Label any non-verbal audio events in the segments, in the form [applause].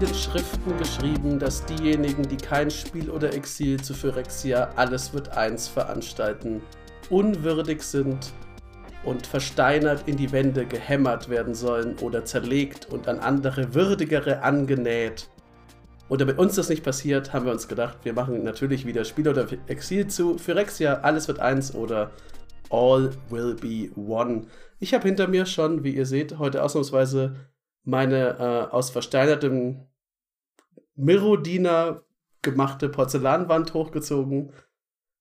den Schriften geschrieben, dass diejenigen, die kein Spiel oder Exil zu Phyrexia alles wird eins veranstalten, unwürdig sind und versteinert in die Wände gehämmert werden sollen oder zerlegt und an andere würdigere angenäht. Und damit uns das nicht passiert, haben wir uns gedacht, wir machen natürlich wieder Spiel oder Exil zu Phyrexia, alles wird eins oder All will be one. Ich habe hinter mir schon, wie ihr seht, heute ausnahmsweise meine äh, aus versteinertem Mirrodiner gemachte Porzellanwand hochgezogen.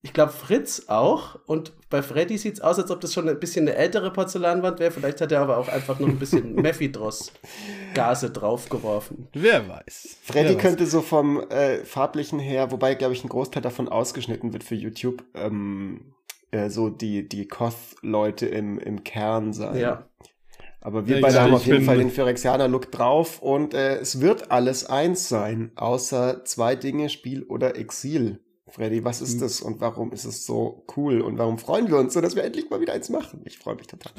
Ich glaube, Fritz auch. Und bei Freddy sieht es aus, als ob das schon ein bisschen eine ältere Porzellanwand wäre. Vielleicht hat er aber auch einfach noch ein bisschen [laughs] Mephidros-Gase draufgeworfen. Wer weiß. Freddy Wer könnte so vom äh, farblichen her, wobei, glaube ich, ein Großteil davon ausgeschnitten wird für YouTube, ähm, äh, so die, die Koth-Leute im, im Kern sein. Ja. Aber wir Ja, beide ja, haben auf jeden Fall den Phyrexianer-Look drauf und äh, es wird alles eins sein, außer zwei Dinge, Spiel oder Exil. Freddy, was Hm. ist das und warum ist es so cool und warum freuen wir uns so, dass wir endlich mal wieder eins machen? Ich freue mich total.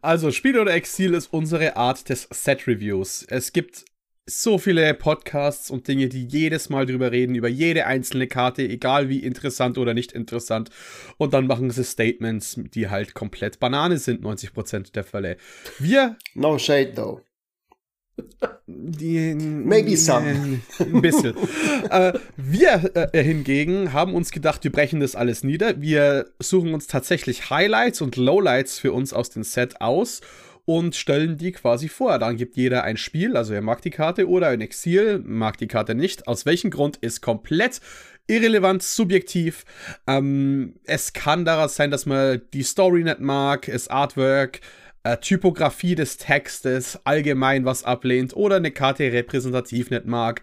Also, Spiel oder Exil ist unsere Art des Set-Reviews. Es gibt so viele Podcasts und Dinge, die jedes Mal drüber reden, über jede einzelne Karte, egal wie interessant oder nicht interessant. Und dann machen sie Statements, die halt komplett Banane sind, 90% der Fälle. Wir No shade though. [laughs] Die, Maybe some. Ein bisschen. [laughs] äh, wir äh, hingegen haben uns gedacht, wir brechen das alles nieder. Wir suchen uns tatsächlich Highlights und Lowlights für uns aus dem Set aus und stellen die quasi vor. Dann gibt jeder ein Spiel, also er mag die Karte oder ein Exil, mag die Karte nicht. Aus welchem Grund ist komplett irrelevant, subjektiv. Ähm, es kann daraus sein, dass man die Story nicht mag, das Artwork, äh, Typografie des Textes, allgemein was ablehnt oder eine Karte repräsentativ nicht mag.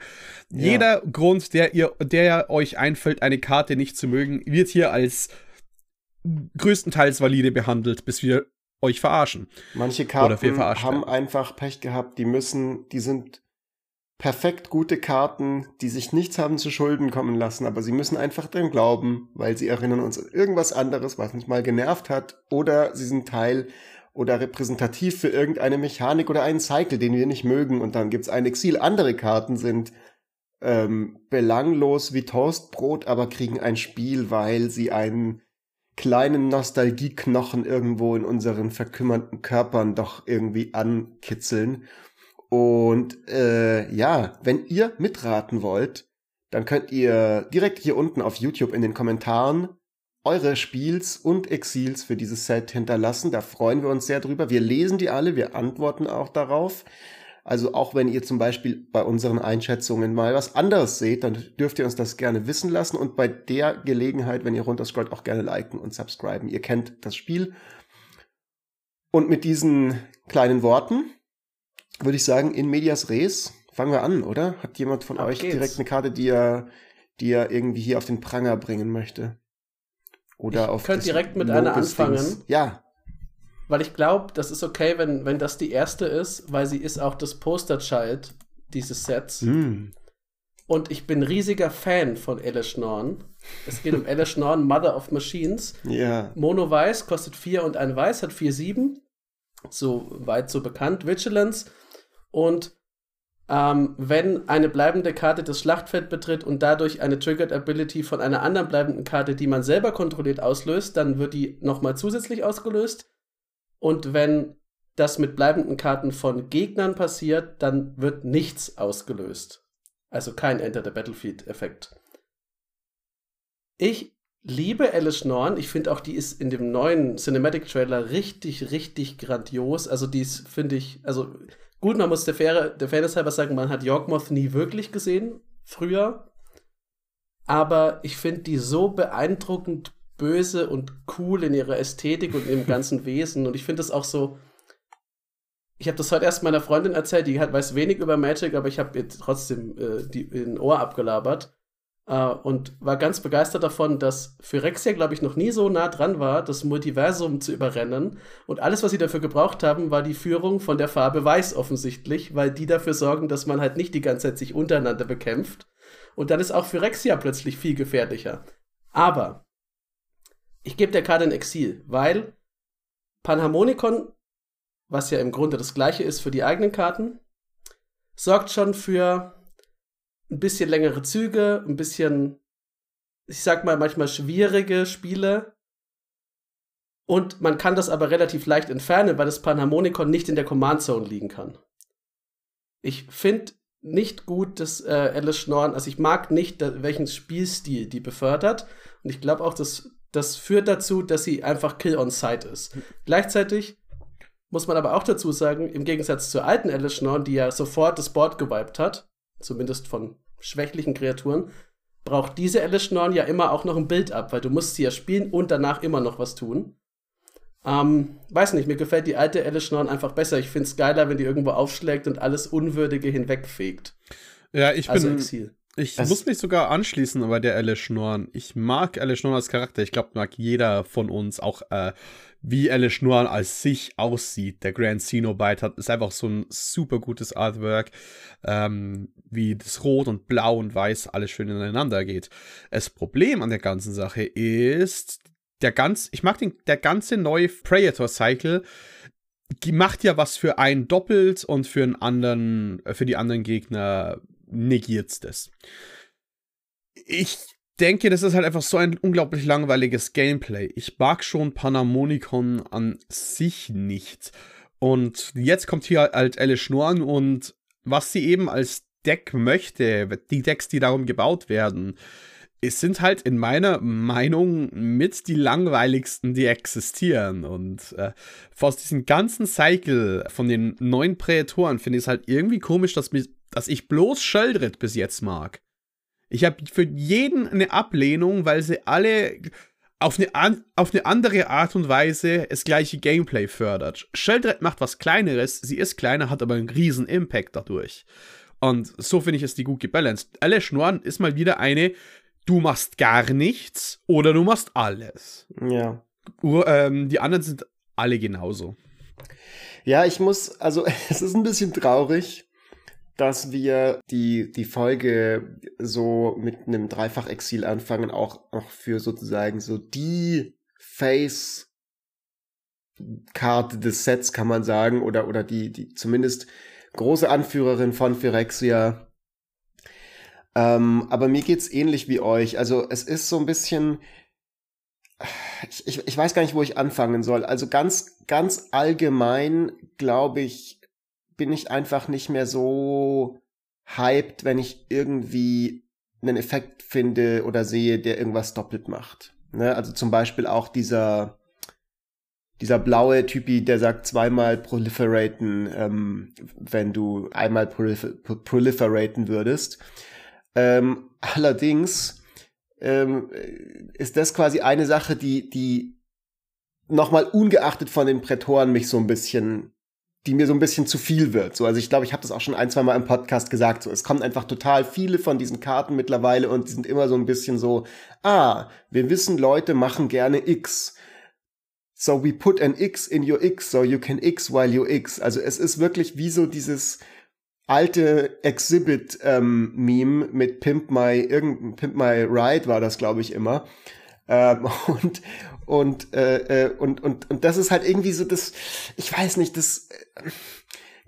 Ja. Jeder Grund, der ihr, der euch einfällt, eine Karte nicht zu mögen, wird hier als größtenteils valide behandelt, bis wir euch verarschen. Manche Karten haben einfach Pech gehabt, die müssen, die sind perfekt gute Karten, die sich nichts haben zu Schulden kommen lassen, aber sie müssen einfach dran glauben, weil sie erinnern uns an irgendwas anderes, was uns mal genervt hat, oder sie sind Teil oder repräsentativ für irgendeine Mechanik oder einen Cycle, den wir nicht mögen, und dann gibt's ein Exil. Andere Karten sind ähm, belanglos wie Toastbrot, aber kriegen ein Spiel, weil sie einen kleinen Nostalgieknochen irgendwo in unseren verkümmerten Körpern doch irgendwie ankitzeln. Und äh, ja, wenn ihr mitraten wollt, dann könnt ihr direkt hier unten auf YouTube in den Kommentaren eure Spiels und Exils für dieses Set hinterlassen. Da freuen wir uns sehr drüber. Wir lesen die alle, wir antworten auch darauf. Also auch wenn ihr zum Beispiel bei unseren Einschätzungen mal was anderes seht, dann dürft ihr uns das gerne wissen lassen und bei der Gelegenheit, wenn ihr runterscrollt, auch gerne liken und subscriben. Ihr kennt das Spiel. Und mit diesen kleinen Worten würde ich sagen, in medias res fangen wir an, oder? Hat jemand von Ab euch geht's. direkt eine Karte, die er, die er irgendwie hier auf den Pranger bringen möchte? Oder Ich auf könnte das direkt mit Logo einer anfangen. Dings? Ja, Weil ich glaube, das ist okay, wenn, wenn das die erste ist, weil sie ist auch das Posterchild dieses Sets. Hm. Und ich bin riesiger Fan von Elish Norn. Es geht um Elish Norn, Mother of Machines. ja. Mono Weiß kostet 4 und ein Weiß hat 4,7. So weit so bekannt. Vigilance. Und ähm, wenn eine bleibende Karte das Schlachtfeld betritt und dadurch eine Triggered Ability von einer anderen bleibenden Karte, die man selber kontrolliert, auslöst, dann wird die nochmal zusätzlich ausgelöst. Und wenn das mit bleibenden Karten von Gegnern passiert, dann wird nichts ausgelöst. Also kein Enter the Battlefield-Effekt. Ich liebe Alice Norn. Ich finde auch, die ist in dem neuen Cinematic-Trailer richtig, richtig grandios. Also, die finde ich, also gut, man muss der, Fair, der Fairness halber sagen, man hat Yorkmoth nie wirklich gesehen, früher. Aber ich finde die so beeindruckend böse und cool in ihrer Ästhetik und im ganzen [laughs] Wesen. Und ich finde das auch so. Ich habe das heute erst meiner Freundin erzählt, die hat, weiß wenig über Magic, aber ich habe ihr trotzdem äh, die, in Ohr abgelabert äh, und war ganz begeistert davon, dass Phyrexia, glaube ich, noch nie so nah dran war, das Multiversum zu überrennen. Und alles, was sie dafür gebraucht haben, war die Führung von der Farbe Weiß offensichtlich, weil die dafür sorgen, dass man halt nicht die ganze Zeit sich untereinander bekämpft. Und dann ist auch Phyrexia plötzlich viel gefährlicher. Aber ich gebe der Karte ein Exil, weil Panharmonikon, was ja im Grunde das gleiche ist für die eigenen Karten, sorgt schon für ein bisschen längere Züge, ein bisschen, ich sag mal, manchmal schwierige Spiele. Und man kann das aber relativ leicht entfernen, weil das Panharmonikon nicht in der Command Zone liegen kann. Ich finde nicht gut, dass äh, Alice Schnorren, also ich mag nicht, welchen Spielstil die befördert. Und ich glaube auch, dass das führt dazu, dass sie einfach Kill on Sight ist. Gleichzeitig muss man aber auch dazu sagen, im Gegensatz zur alten Alice Schnorren, die ja sofort das Board gewiped hat, zumindest von schwächlichen Kreaturen, braucht diese Alice Schnorren ja immer auch noch ein Bild ab, weil du musst sie ja spielen und danach immer noch was tun. Ähm, weiß nicht, mir gefällt die alte Alice Schnorren einfach besser. Ich finde es geiler, wenn die irgendwo aufschlägt und alles Unwürdige hinwegfegt. Ja, ich also bin. Exil. Ich das muss mich sogar anschließen bei der Alice Schnorren. Ich mag Alice Schnorren als Charakter. Ich glaube, mag jeder von uns auch, äh, wie Alice Schnorren als sich aussieht. Der Grand Xenobite hat, ist einfach so ein super gutes Artwork, ähm, wie das Rot und Blau und Weiß alles schön ineinander geht. Das Problem an der ganzen Sache ist, der ganz, ich mag den, der ganze neue Predator-Cycle, die macht ja was für einen doppelt und für einen anderen, äh, für die anderen Gegner negiert's das. Ich denke, das ist halt einfach so ein unglaublich langweiliges Gameplay. Ich mag schon Panharmonicon an sich nicht. Und jetzt kommt hier halt Alice Schnorren und was sie eben als Deck möchte, die Decks, die darum gebaut werden, es sind halt in meiner Meinung mit die langweiligsten, die existieren. Und äh, aus diesem ganzen Cycle von den neuen Prätoren finde ich es halt irgendwie komisch, dass, mich, dass ich bloß Sheldred bis jetzt mag. Ich habe für jeden eine Ablehnung, weil sie alle auf eine, an, auf eine andere Art und Weise das gleiche Gameplay fördert. Sheldred macht was Kleineres, sie ist kleiner, hat aber einen riesen Impact dadurch. Und so finde ich es die gut gebalanced. Alice Noir ist mal wieder eine, du machst gar nichts oder du machst alles. Ja. Uh, ähm, die anderen sind alle genauso. Ja, ich muss, also [laughs] es ist ein bisschen traurig, dass wir die, die Folge so mit einem Dreifach-Exil anfangen, auch, auch für sozusagen so die Face-Karte des Sets, kann man sagen, oder, oder die, die zumindest große Anführerin von Phyrexia ähm, aber mir geht's ähnlich wie euch. Also es ist so ein bisschen, ich, ich, ich weiß gar nicht, wo ich anfangen soll. Also ganz, ganz allgemein, glaube ich, bin ich einfach nicht mehr so hyped, wenn ich irgendwie einen Effekt finde oder sehe, der irgendwas doppelt macht. Ne? Also zum Beispiel auch dieser, dieser blaue Typi, der sagt zweimal proliferaten, ähm, wenn du einmal prolifer proliferaten würdest. Ähm, allerdings ähm, ist das quasi eine Sache, die, die nochmal ungeachtet von den Prätoren mich so ein bisschen, die mir so ein bisschen zu viel wird. So, also ich glaube, ich habe das auch schon ein, zwei Mal im Podcast gesagt. So, es kommen einfach total viele von diesen Karten mittlerweile und die sind immer so ein bisschen so, ah, wir wissen, Leute machen gerne X. So we put an X in your X, so you can X while you X. Also es ist wirklich wie so dieses, alte Exhibit-Meme ähm, mit Pimp My, irgendein Pimp My Ride war das, glaube ich, immer. Ähm, [laughs] und, und, äh, äh, und, und, und das ist halt irgendwie so das, ich weiß nicht, das, äh,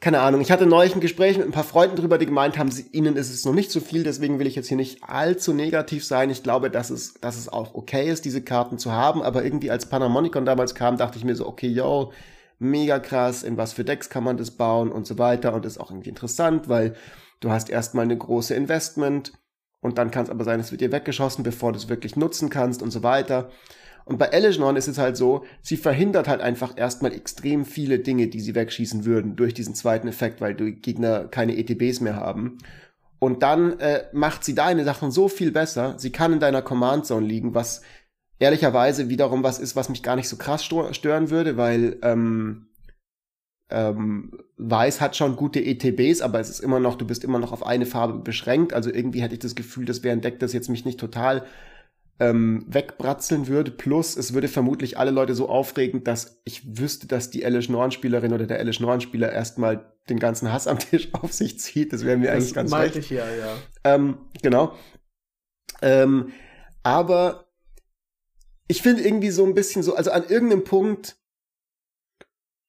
keine Ahnung. Ich hatte neulich ein Gespräch mit ein paar Freunden drüber, die gemeint haben, sie, ihnen ist es noch nicht so viel, deswegen will ich jetzt hier nicht allzu negativ sein. Ich glaube, dass es, dass es auch okay ist, diese Karten zu haben, aber irgendwie als Panharmonicon damals kam, dachte ich mir so, okay, yo, mega krass, in was für Decks kann man das bauen und so weiter und ist auch irgendwie interessant, weil du hast erstmal eine große Investment und dann kann es aber sein, es wird dir weggeschossen, bevor du es wirklich nutzen kannst und so weiter. Und bei Eleginon ist es halt so, sie verhindert halt einfach erstmal extrem viele Dinge, die sie wegschießen würden durch diesen zweiten Effekt, weil die Gegner keine ETBs mehr haben. Und dann äh, macht sie deine Sachen so viel besser. Sie kann in deiner Command Zone liegen, was ehrlicherweise wiederum was ist, was mich gar nicht so krass stören würde, weil ähm, ähm, Weiß hat schon gute ETBs, aber es ist immer noch, du bist immer noch auf eine Farbe beschränkt. Also irgendwie hätte ich das Gefühl, das wäre ein Deck, das jetzt mich nicht total ähm, wegbratzeln würde. Plus, es würde vermutlich alle Leute so aufregen, dass ich wüsste, dass die Elish Norn-Spielerin oder der Elish Norn-Spieler erstmal den ganzen Hass am Tisch [laughs] auf sich zieht. Das wäre mir das eigentlich ganz recht. Ich ja, ja. Ähm, genau. Ähm, aber ich finde irgendwie so ein bisschen so, also an irgendeinem Punkt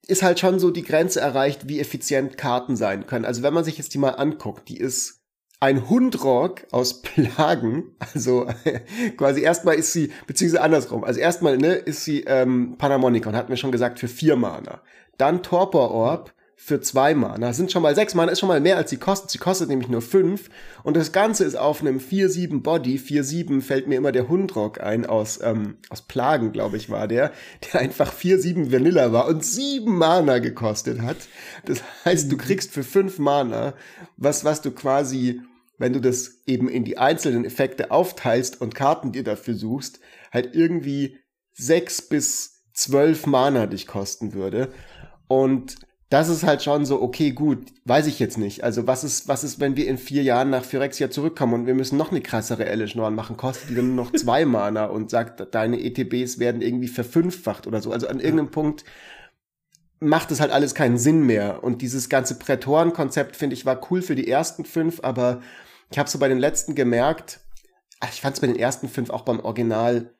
ist halt schon so die Grenze erreicht, wie effizient Karten sein können. Also wenn man sich jetzt die mal anguckt, die ist ein Hundrock aus [laughs] Plagen, also [laughs] quasi erstmal ist sie, beziehungsweise andersrum, also erstmal ne, ist sie ähm, Panharmonicon, hatten wir schon gesagt, für vier Mana. Dann Torpor Orb für zwei Mana. Das sind schon mal sechs Mana, ist schon mal mehr als sie kostet. Sie kostet nämlich nur fünf. Und das Ganze ist auf einem 4-7 Body. 4-7 fällt mir immer der Hundrock ein aus, ähm, aus Plagen, glaube ich, war der, der einfach 4-7 Vanilla war und sieben Mana gekostet hat. Das heißt, du kriegst für fünf Mana was, was du quasi wenn du das eben in die einzelnen Effekte aufteilst und Karten dir dafür suchst, halt irgendwie sechs bis zwölf Mana dich kosten würde. Und das ist halt schon so, okay, gut, weiß ich jetzt nicht. Also was ist, was ist, wenn wir in vier Jahren nach Phyrexia zurückkommen und wir müssen noch eine krassere Elish Norn machen, kostet die dann nur noch [laughs] zwei Mana und sagt, deine ETBs werden irgendwie verfünffacht oder so. Also an irgendeinem ja. Punkt macht es halt alles keinen Sinn mehr. Und dieses ganze Prätoren-Konzept, finde ich, war cool für die ersten fünf, aber ich habe so bei den letzten gemerkt, ach, ich fand es bei den ersten fünf auch beim Original,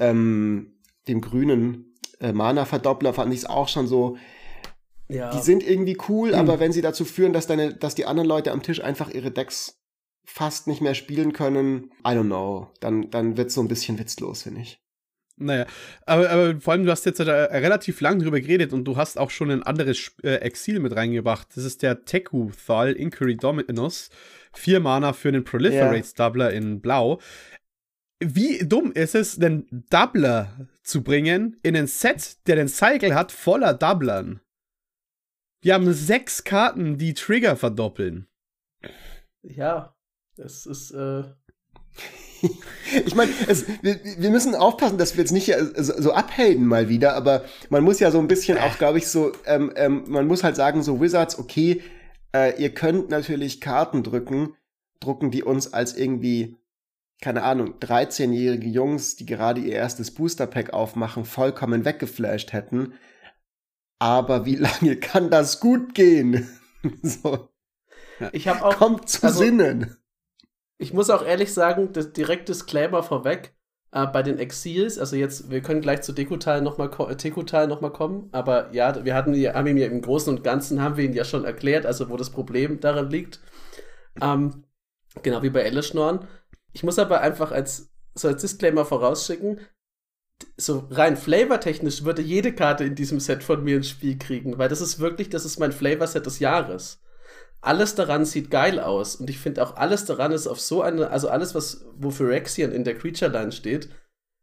ähm, dem grünen äh, Mana-Verdoppler, fand ich es auch schon so. Ja. Die sind irgendwie cool, mhm. aber wenn sie dazu führen, dass deine, dass die anderen Leute am Tisch einfach ihre Decks fast nicht mehr spielen können, I don't know, dann, dann wird so ein bisschen witzlos, finde ich. Naja, aber, aber vor allem, du hast jetzt relativ lang drüber geredet und du hast auch schon ein anderes äh, Exil mit reingebracht. Das ist der Teku Thal Inquiry Dominus. Vier Mana für einen Proliferates Doubler in Blau. Wie dumm ist es, den Doubler zu bringen in ein Set, der den Cycle hat, voller Doublern? Wir haben sechs Karten, die Trigger verdoppeln. Ja, es ist, äh, ich meine, wir, wir, müssen aufpassen, dass wir jetzt nicht so, so abhaten mal wieder, aber man muss ja so ein bisschen auch, glaube ich, so, ähm, ähm, man muss halt sagen, so Wizards, okay, äh, ihr könnt natürlich Karten drücken, drucken, die uns als irgendwie, keine Ahnung, 13-jährige Jungs, die gerade ihr erstes Booster-Pack aufmachen, vollkommen weggeflasht hätten. Aber wie lange kann das gut gehen? [laughs] so. Ich habe auch. Kommt zu also, Sinnen ich muss auch ehrlich sagen, das direkt Disclaimer vorweg. Äh, bei den Exils, also jetzt, wir können gleich zu Dekutal nochmal Tekutal noch mal kommen, aber ja, wir hatten haben ihn ja im Großen und Ganzen, haben wir ihn ja schon erklärt, also wo das Problem daran liegt. Ähm, genau wie bei Eleschnorn. Ich muss aber einfach als, so als Disclaimer vorausschicken, so rein flavortechnisch würde jede Karte in diesem Set von mir ins Spiel kriegen, weil das ist wirklich, das ist mein Flavor-Set des Jahres alles daran sieht geil aus. Und ich finde auch alles daran ist auf so eine, also alles, was, wofür Rexian in der Creature Line steht,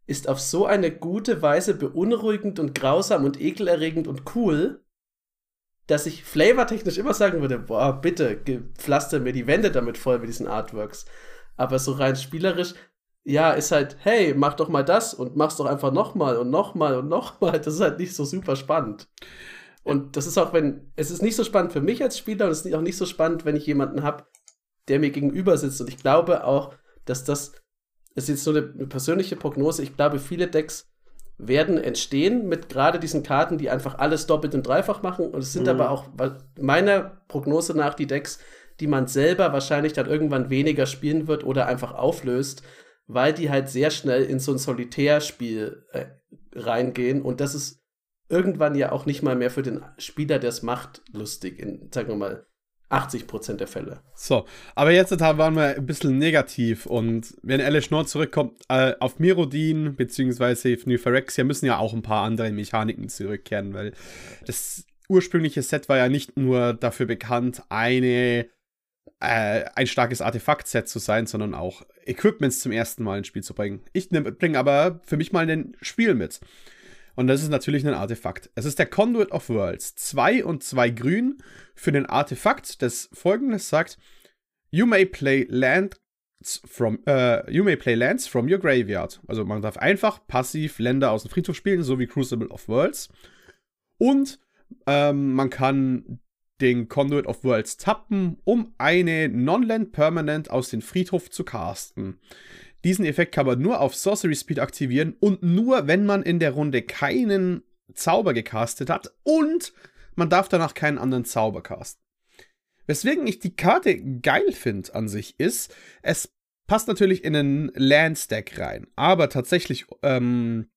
ist auf so eine gute Weise beunruhigend und grausam und ekelerregend und cool, dass ich flavortechnisch immer sagen würde, boah, bitte, pflaster mir die Wände damit voll mit diesen Artworks. Aber so rein spielerisch, ja, ist halt, hey, mach doch mal das und mach's doch einfach nochmal und nochmal und nochmal. [laughs] Das ist halt nicht so super spannend. Und das ist auch, wenn, es ist nicht so spannend für mich als Spieler und es ist auch nicht so spannend, wenn ich jemanden habe, der mir gegenüber sitzt. Und ich glaube auch, dass das, das ist jetzt so eine, eine persönliche Prognose, ich glaube, viele Decks werden entstehen mit gerade diesen Karten, die einfach alles doppelt und dreifach machen. Und es sind mhm. aber auch meiner Prognose nach die Decks, die man selber wahrscheinlich dann irgendwann weniger spielen wird oder einfach auflöst, weil die halt sehr schnell in so ein Solitärspiel äh, reingehen. Und das ist irgendwann ja auch nicht mal mehr für den Spieler, der es macht, lustig, in, sagen wir mal, 80% der Fälle. So, aber jetzt waren wir ein bisschen negativ und wenn Alice Nord zurückkommt, äh, auf Mirodin bzw. Phyrexia müssen ja auch ein paar andere Mechaniken zurückkehren, weil das ursprüngliche Set war ja nicht nur dafür bekannt, eine äh, ein starkes Artefakt-Set zu sein, sondern auch Equipments zum ersten Mal ins Spiel zu bringen. Ich bringe aber für mich mal ein Spiel mit. Und das ist natürlich ein Artefakt. Es ist der Conduit of Worlds. Zwei und zwei grün für den Artefakt, das folgendes sagt: You may play lands from, uh, you may play lands from your graveyard. Also man darf einfach passiv Länder aus dem Friedhof spielen, so wie Crucible of Worlds. Und ähm, man kann den Conduit of Worlds tappen, um eine Non-Land Permanent aus dem Friedhof zu casten. Diesen Effekt kann man nur auf Sorcery Speed aktivieren und nur, wenn man in der Runde keinen Zauber gecastet hat und man darf danach keinen anderen Zauber casten. Weswegen ich die Karte geil finde an sich ist, es passt natürlich in einen Land-Stack rein, aber tatsächlich ähm,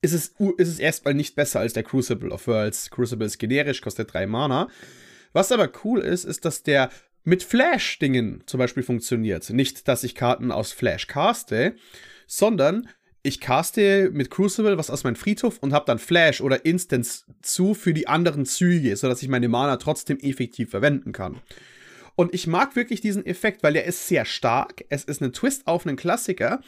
ist, es, ist es erstmal nicht besser als der Crucible of Worlds. Crucible ist generisch, kostet drei Mana. Was aber cool ist, ist, dass der mit Flash-Dingen zum Beispiel funktioniert. Nicht, dass ich Karten aus Flash caste, sondern ich caste mit Crucible was aus meinem Friedhof und habe dann Flash oder Instance zu für die anderen Züge, sodass ich meine Mana trotzdem effektiv verwenden kann. Und ich mag wirklich diesen Effekt, weil der ist sehr stark. Es ist ein Twist auf einen Klassiker.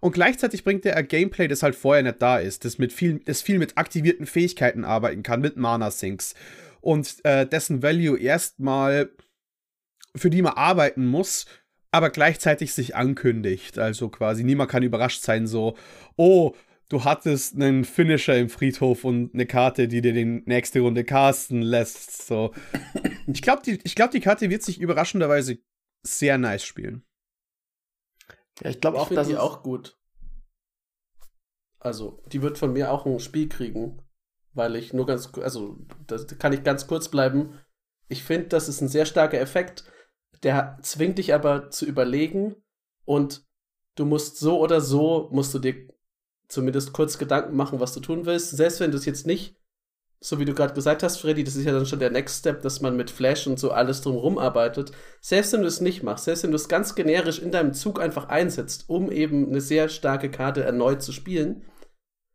Und gleichzeitig bringt er ein Gameplay, das halt vorher nicht da ist, das, mit viel, das viel mit aktivierten Fähigkeiten arbeiten kann, mit Mana-Sinks. Und äh, dessen Value erstmal, für die man arbeiten muss, aber gleichzeitig sich ankündigt. Also quasi niemand kann überrascht sein, so, oh, du hattest einen Finisher im Friedhof und eine Karte, die dir die nächste Runde casten lässt. So. [laughs] Ich glaube, die, glaub, die Karte wird sich überraschenderweise sehr nice spielen. Ja, ich glaube auch, dass die auch gut. Also, die wird von mir auch ein Spiel kriegen, weil ich nur ganz, also, da kann ich ganz kurz bleiben. Ich finde, das ist ein sehr starker Effekt der zwingt dich aber zu überlegen und du musst so oder so, musst du dir zumindest kurz Gedanken machen, was du tun willst. Selbst wenn du es jetzt nicht, so wie du gerade gesagt hast, Freddy, das ist ja dann schon der Next Step, dass man mit Flash und so alles drumherum arbeitet. Selbst wenn du es nicht machst, selbst wenn du es ganz generisch in deinem Zug einfach einsetzt, um eben eine sehr starke Karte erneut zu spielen.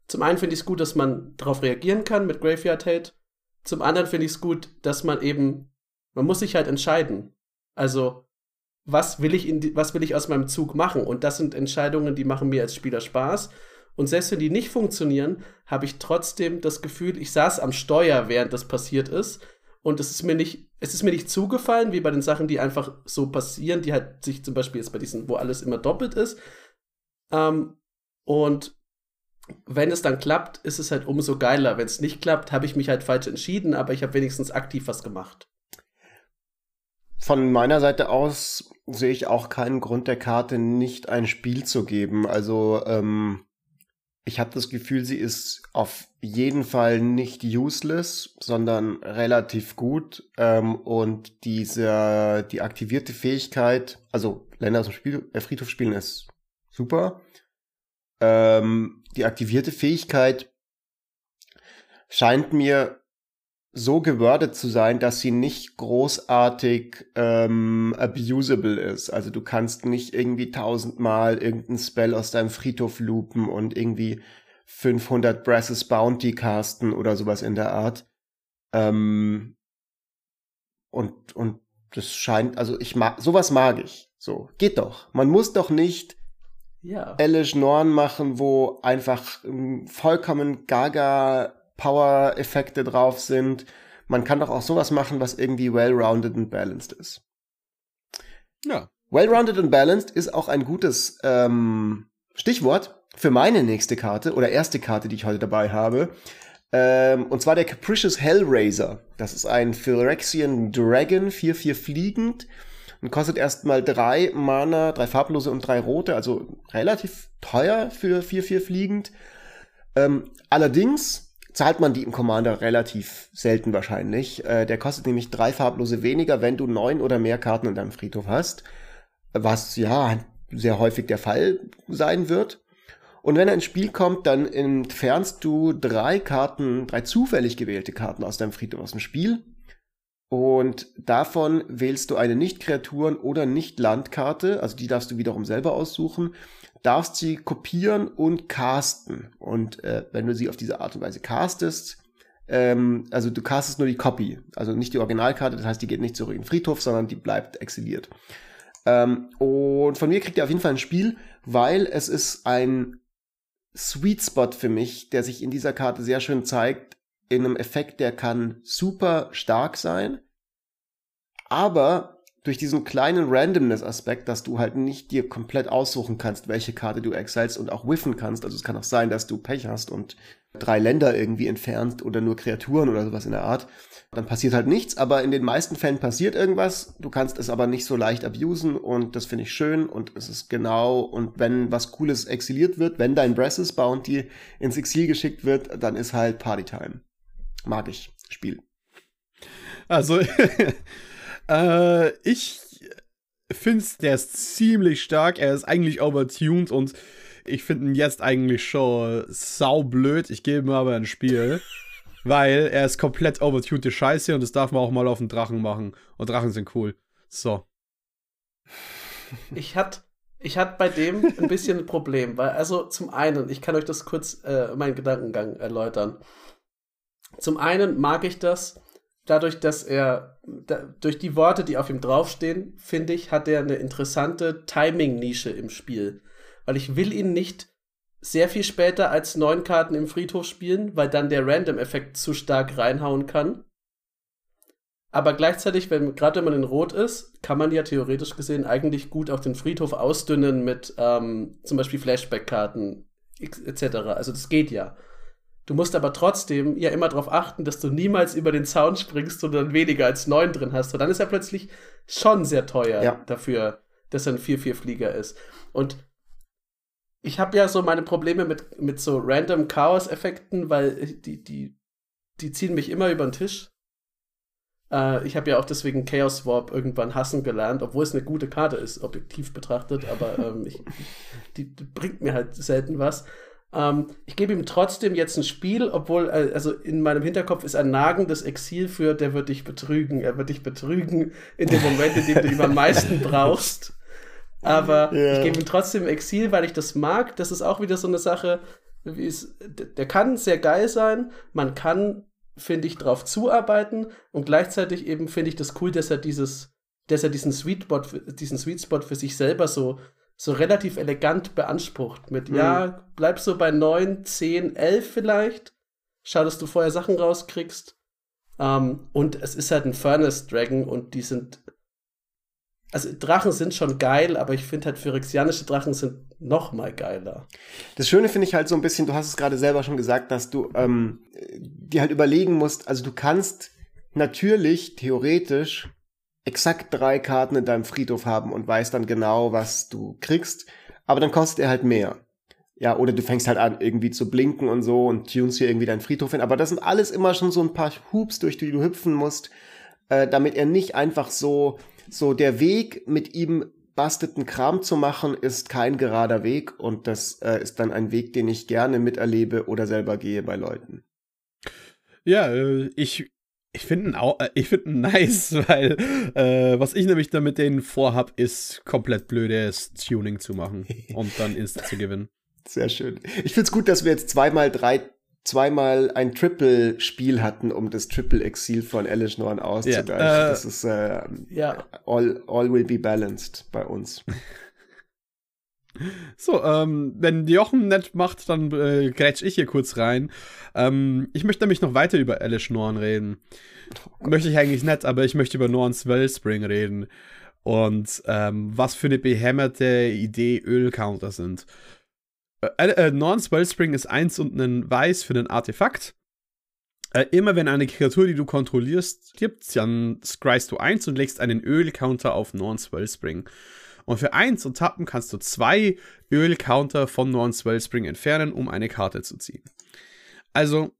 Zum einen finde ich es gut, dass man darauf reagieren kann mit Graveyard Hate. Zum anderen finde ich es gut, dass man eben, man muss sich halt entscheiden. Also, was will ich, in die, was will ich aus meinem Zug machen? Und das sind Entscheidungen, die machen mir als Spieler Spaß. Und selbst wenn die nicht funktionieren, habe ich trotzdem das Gefühl, ich saß am Steuer, während das passiert ist. Und es ist mir nicht, es ist mir nicht zugefallen, wie bei den Sachen, die einfach so passieren, die halt sich zum Beispiel jetzt bei diesen, wo alles immer doppelt ist. Ähm, und wenn es dann klappt, ist es halt umso geiler. Wenn es nicht klappt, habe ich mich halt falsch entschieden, aber ich habe wenigstens aktiv was gemacht. Von meiner Seite aus sehe ich auch keinen Grund der Karte nicht ein Spiel zu geben. Also ähm, ich habe das Gefühl, sie ist auf jeden Fall nicht useless, sondern relativ gut. Ähm, und diese die aktivierte Fähigkeit, also Länder aus dem Spiel, äh, Friedhof spielen ist super. Ähm, die aktivierte Fähigkeit scheint mir so gewordet zu sein, dass sie nicht großartig ähm, abusable ist. Also du kannst nicht irgendwie tausendmal irgendein Spell aus deinem Friedhof loopen und irgendwie 500 Brasses Bounty casten oder sowas in der Art. Ähm, und, und das scheint, also ich mag, sowas mag ich. So, geht doch. Man muss doch nicht ja. Elish Norn machen, wo einfach ähm, vollkommen gaga Power-Effekte drauf sind. Man kann doch auch sowas machen, was irgendwie well-rounded and balanced ist. Ja. Well-rounded and balanced ist auch ein gutes ähm, Stichwort für meine nächste Karte oder erste Karte, die ich heute dabei habe. Ähm, und zwar der Capricious Hellraiser. Das ist ein Phyrexian Dragon, 4-4 fliegend und kostet erstmal drei Mana, drei farblose und drei rote, also relativ teuer für 4-4 fliegend. Ähm, allerdings zahlt man die im Commander relativ selten wahrscheinlich. Äh, der kostet nämlich drei farblose weniger, wenn du neun oder mehr Karten in deinem Friedhof hast. Was ja sehr häufig der Fall sein wird. Und wenn er ins Spiel kommt, dann entfernst du drei Karten, drei zufällig gewählte Karten aus deinem Friedhof aus dem Spiel. Und davon wählst du eine Nicht-Kreaturen- oder Nicht-Landkarte, also die darfst du wiederum selber aussuchen darfst sie kopieren und casten. Und äh, wenn du sie auf diese Art und Weise castest, ähm, also du castest nur die Copy, also nicht die Originalkarte, das heißt, die geht nicht zurück in den Friedhof, sondern die bleibt exiliert. Ähm, und von mir kriegt ihr auf jeden Fall ein Spiel, weil es ist ein Sweet Spot für mich, der sich in dieser Karte sehr schön zeigt, in einem Effekt, der kann super stark sein, aber durch diesen kleinen Randomness-Aspekt, dass du halt nicht dir komplett aussuchen kannst, welche Karte du exilst und auch whiffen kannst. Also es kann auch sein, dass du Pech hast und drei Länder irgendwie entfernt oder nur Kreaturen oder sowas in der Art. Dann passiert halt nichts, aber in den meisten Fällen passiert irgendwas. Du kannst es aber nicht so leicht abusen und das finde ich schön und es ist genau und wenn was Cooles exiliert wird, wenn dein Bresses Bounty ins Exil geschickt wird, dann ist halt Partytime. Mag ich. Spiel. Also [laughs] Äh, ich finde, der ist ziemlich stark. Er ist eigentlich overtuned und ich finde ihn jetzt eigentlich schon saublöd. Ich gebe ihm aber ein Spiel. [laughs] weil er ist komplett overtuned Scheiße und das darf man auch mal auf den Drachen machen. Und Drachen sind cool. So. Ich hatte ich hatte bei dem ein bisschen ein Problem, weil also zum einen, ich kann euch das kurz äh, meinen Gedankengang erläutern. Zum einen mag ich das, dadurch, dass er da, durch die Worte, die auf ihm draufstehen, finde ich, hat er eine interessante Timing-Nische im Spiel. Weil ich will ihn nicht sehr viel später als neun Karten im Friedhof spielen, weil dann der Random-Effekt zu stark reinhauen kann. Aber gleichzeitig, wenn gerade wenn man in Rot ist, kann man ja theoretisch gesehen eigentlich gut auch den Friedhof ausdünnen mit ähm, zum Beispiel Flashback-Karten etc. Also das geht ja. Du musst aber trotzdem ja immer darauf achten, dass du niemals über den Zaun springst und dann weniger als neun drin hast. Und dann ist er plötzlich schon sehr teuer Ja. dafür, dass er ein 4-4-Flieger ist. Und ich habe ja so meine Probleme mit, mit so random Chaos-Effekten, weil die, die, die ziehen mich immer über den Tisch. Äh, ich habe ja auch deswegen Chaos Warp irgendwann hassen gelernt, obwohl es eine gute Karte ist, objektiv betrachtet, aber ähm, ich, die, die bringt mir halt selten was. Ähm, ich gebe ihm trotzdem jetzt ein Spiel, obwohl, äh, also in meinem Hinterkopf ist ein nagendes Exil für, der wird dich betrügen. Er wird dich betrügen in dem Moment, in dem du ihn am meisten [laughs] brauchst. Aber Ja. ich gebe ihm trotzdem Exil, weil ich das mag. Das ist auch wieder so eine Sache, es, der kann sehr geil sein. Man kann, finde ich, drauf zuarbeiten. Und gleichzeitig eben finde ich das cool, dass er dieses, dass er diesen Sweet Spot, diesen Sweet Spot für sich selber so, so relativ elegant beansprucht. Mit, Mhm. ja, bleib so bei 9, 10, 11 vielleicht. Schau, dass du vorher Sachen rauskriegst. Ähm, und es ist halt ein Furnace Dragon und die sind. Also Drachen sind schon geil, aber ich finde halt phyrexianische Drachen sind noch mal geiler. Das Schöne finde ich halt so ein bisschen, du hast es gerade selber schon gesagt, dass du ähm, dir halt überlegen musst, also du kannst natürlich, theoretisch, exakt drei Karten in deinem Friedhof haben und weißt dann genau, was du kriegst, aber dann kostet er halt mehr. Ja, oder du fängst halt an, irgendwie zu blinken und so und tunst hier irgendwie deinen Friedhof hin. Aber das sind alles immer schon so ein paar Hoops, durch die du hüpfen musst, äh, damit er nicht einfach so, so der Weg mit ihm basteten Kram zu machen, ist kein gerader Weg und das äh, ist dann ein Weg, den ich gerne miterlebe oder selber gehe bei Leuten. Ja, äh, ich, ich finde ihn auch, äh, ich finde ihn [laughs] nice, weil äh, was ich nämlich damit denen vorhab, ist komplett blödes Tuning zu machen [laughs] und dann instant zu gewinnen. Sehr schön. Ich find's gut, dass wir jetzt zweimal drei, zweimal ein Triple-Spiel hatten, um das Triple-Exil von Elish Norn auszugleichen. Ja, äh, das ist äh, Ja, all, all will be balanced bei uns. [laughs] So, ähm, wenn Jochen nett macht, dann äh, grätsch ich hier kurz rein. Ähm, ich möchte nämlich noch weiter über Alice Norn reden. Möchte ich eigentlich nicht, aber ich möchte über Norns Wellspring reden. Und ähm, was für eine behämmerte Idee Ölcounter sind. Äh, äh, Norns Wellspring ist eins und ein Weiß für ein Artefakt. Äh, immer wenn eine Kreatur, die du kontrollierst, stirbt, dann scryst du eins und legst einen Ölcounter auf Norns Wellspring. Und für eins und tappen kannst du zwei Ölcounter von Norns Wellspring entfernen, um eine Karte zu ziehen. Also,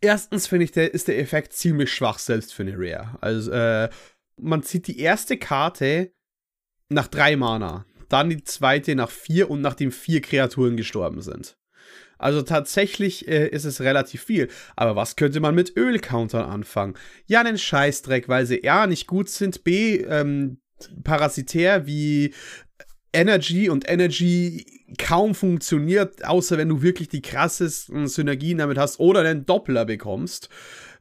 erstens finde ich, der, ist der Effekt ziemlich schwach, selbst für eine Rare. Also, äh, man zieht die erste Karte nach drei Mana, dann die zweite nach vier und nachdem vier Kreaturen gestorben sind. Also tatsächlich äh, ist es relativ viel. Aber was könnte man mit Ölcountern anfangen? Ja, einen Scheißdreck, weil sie A nicht gut sind, B ähm, parasitär wie Energy und Energy kaum funktioniert, außer wenn du wirklich die krassesten Synergien damit hast oder einen Doppler bekommst.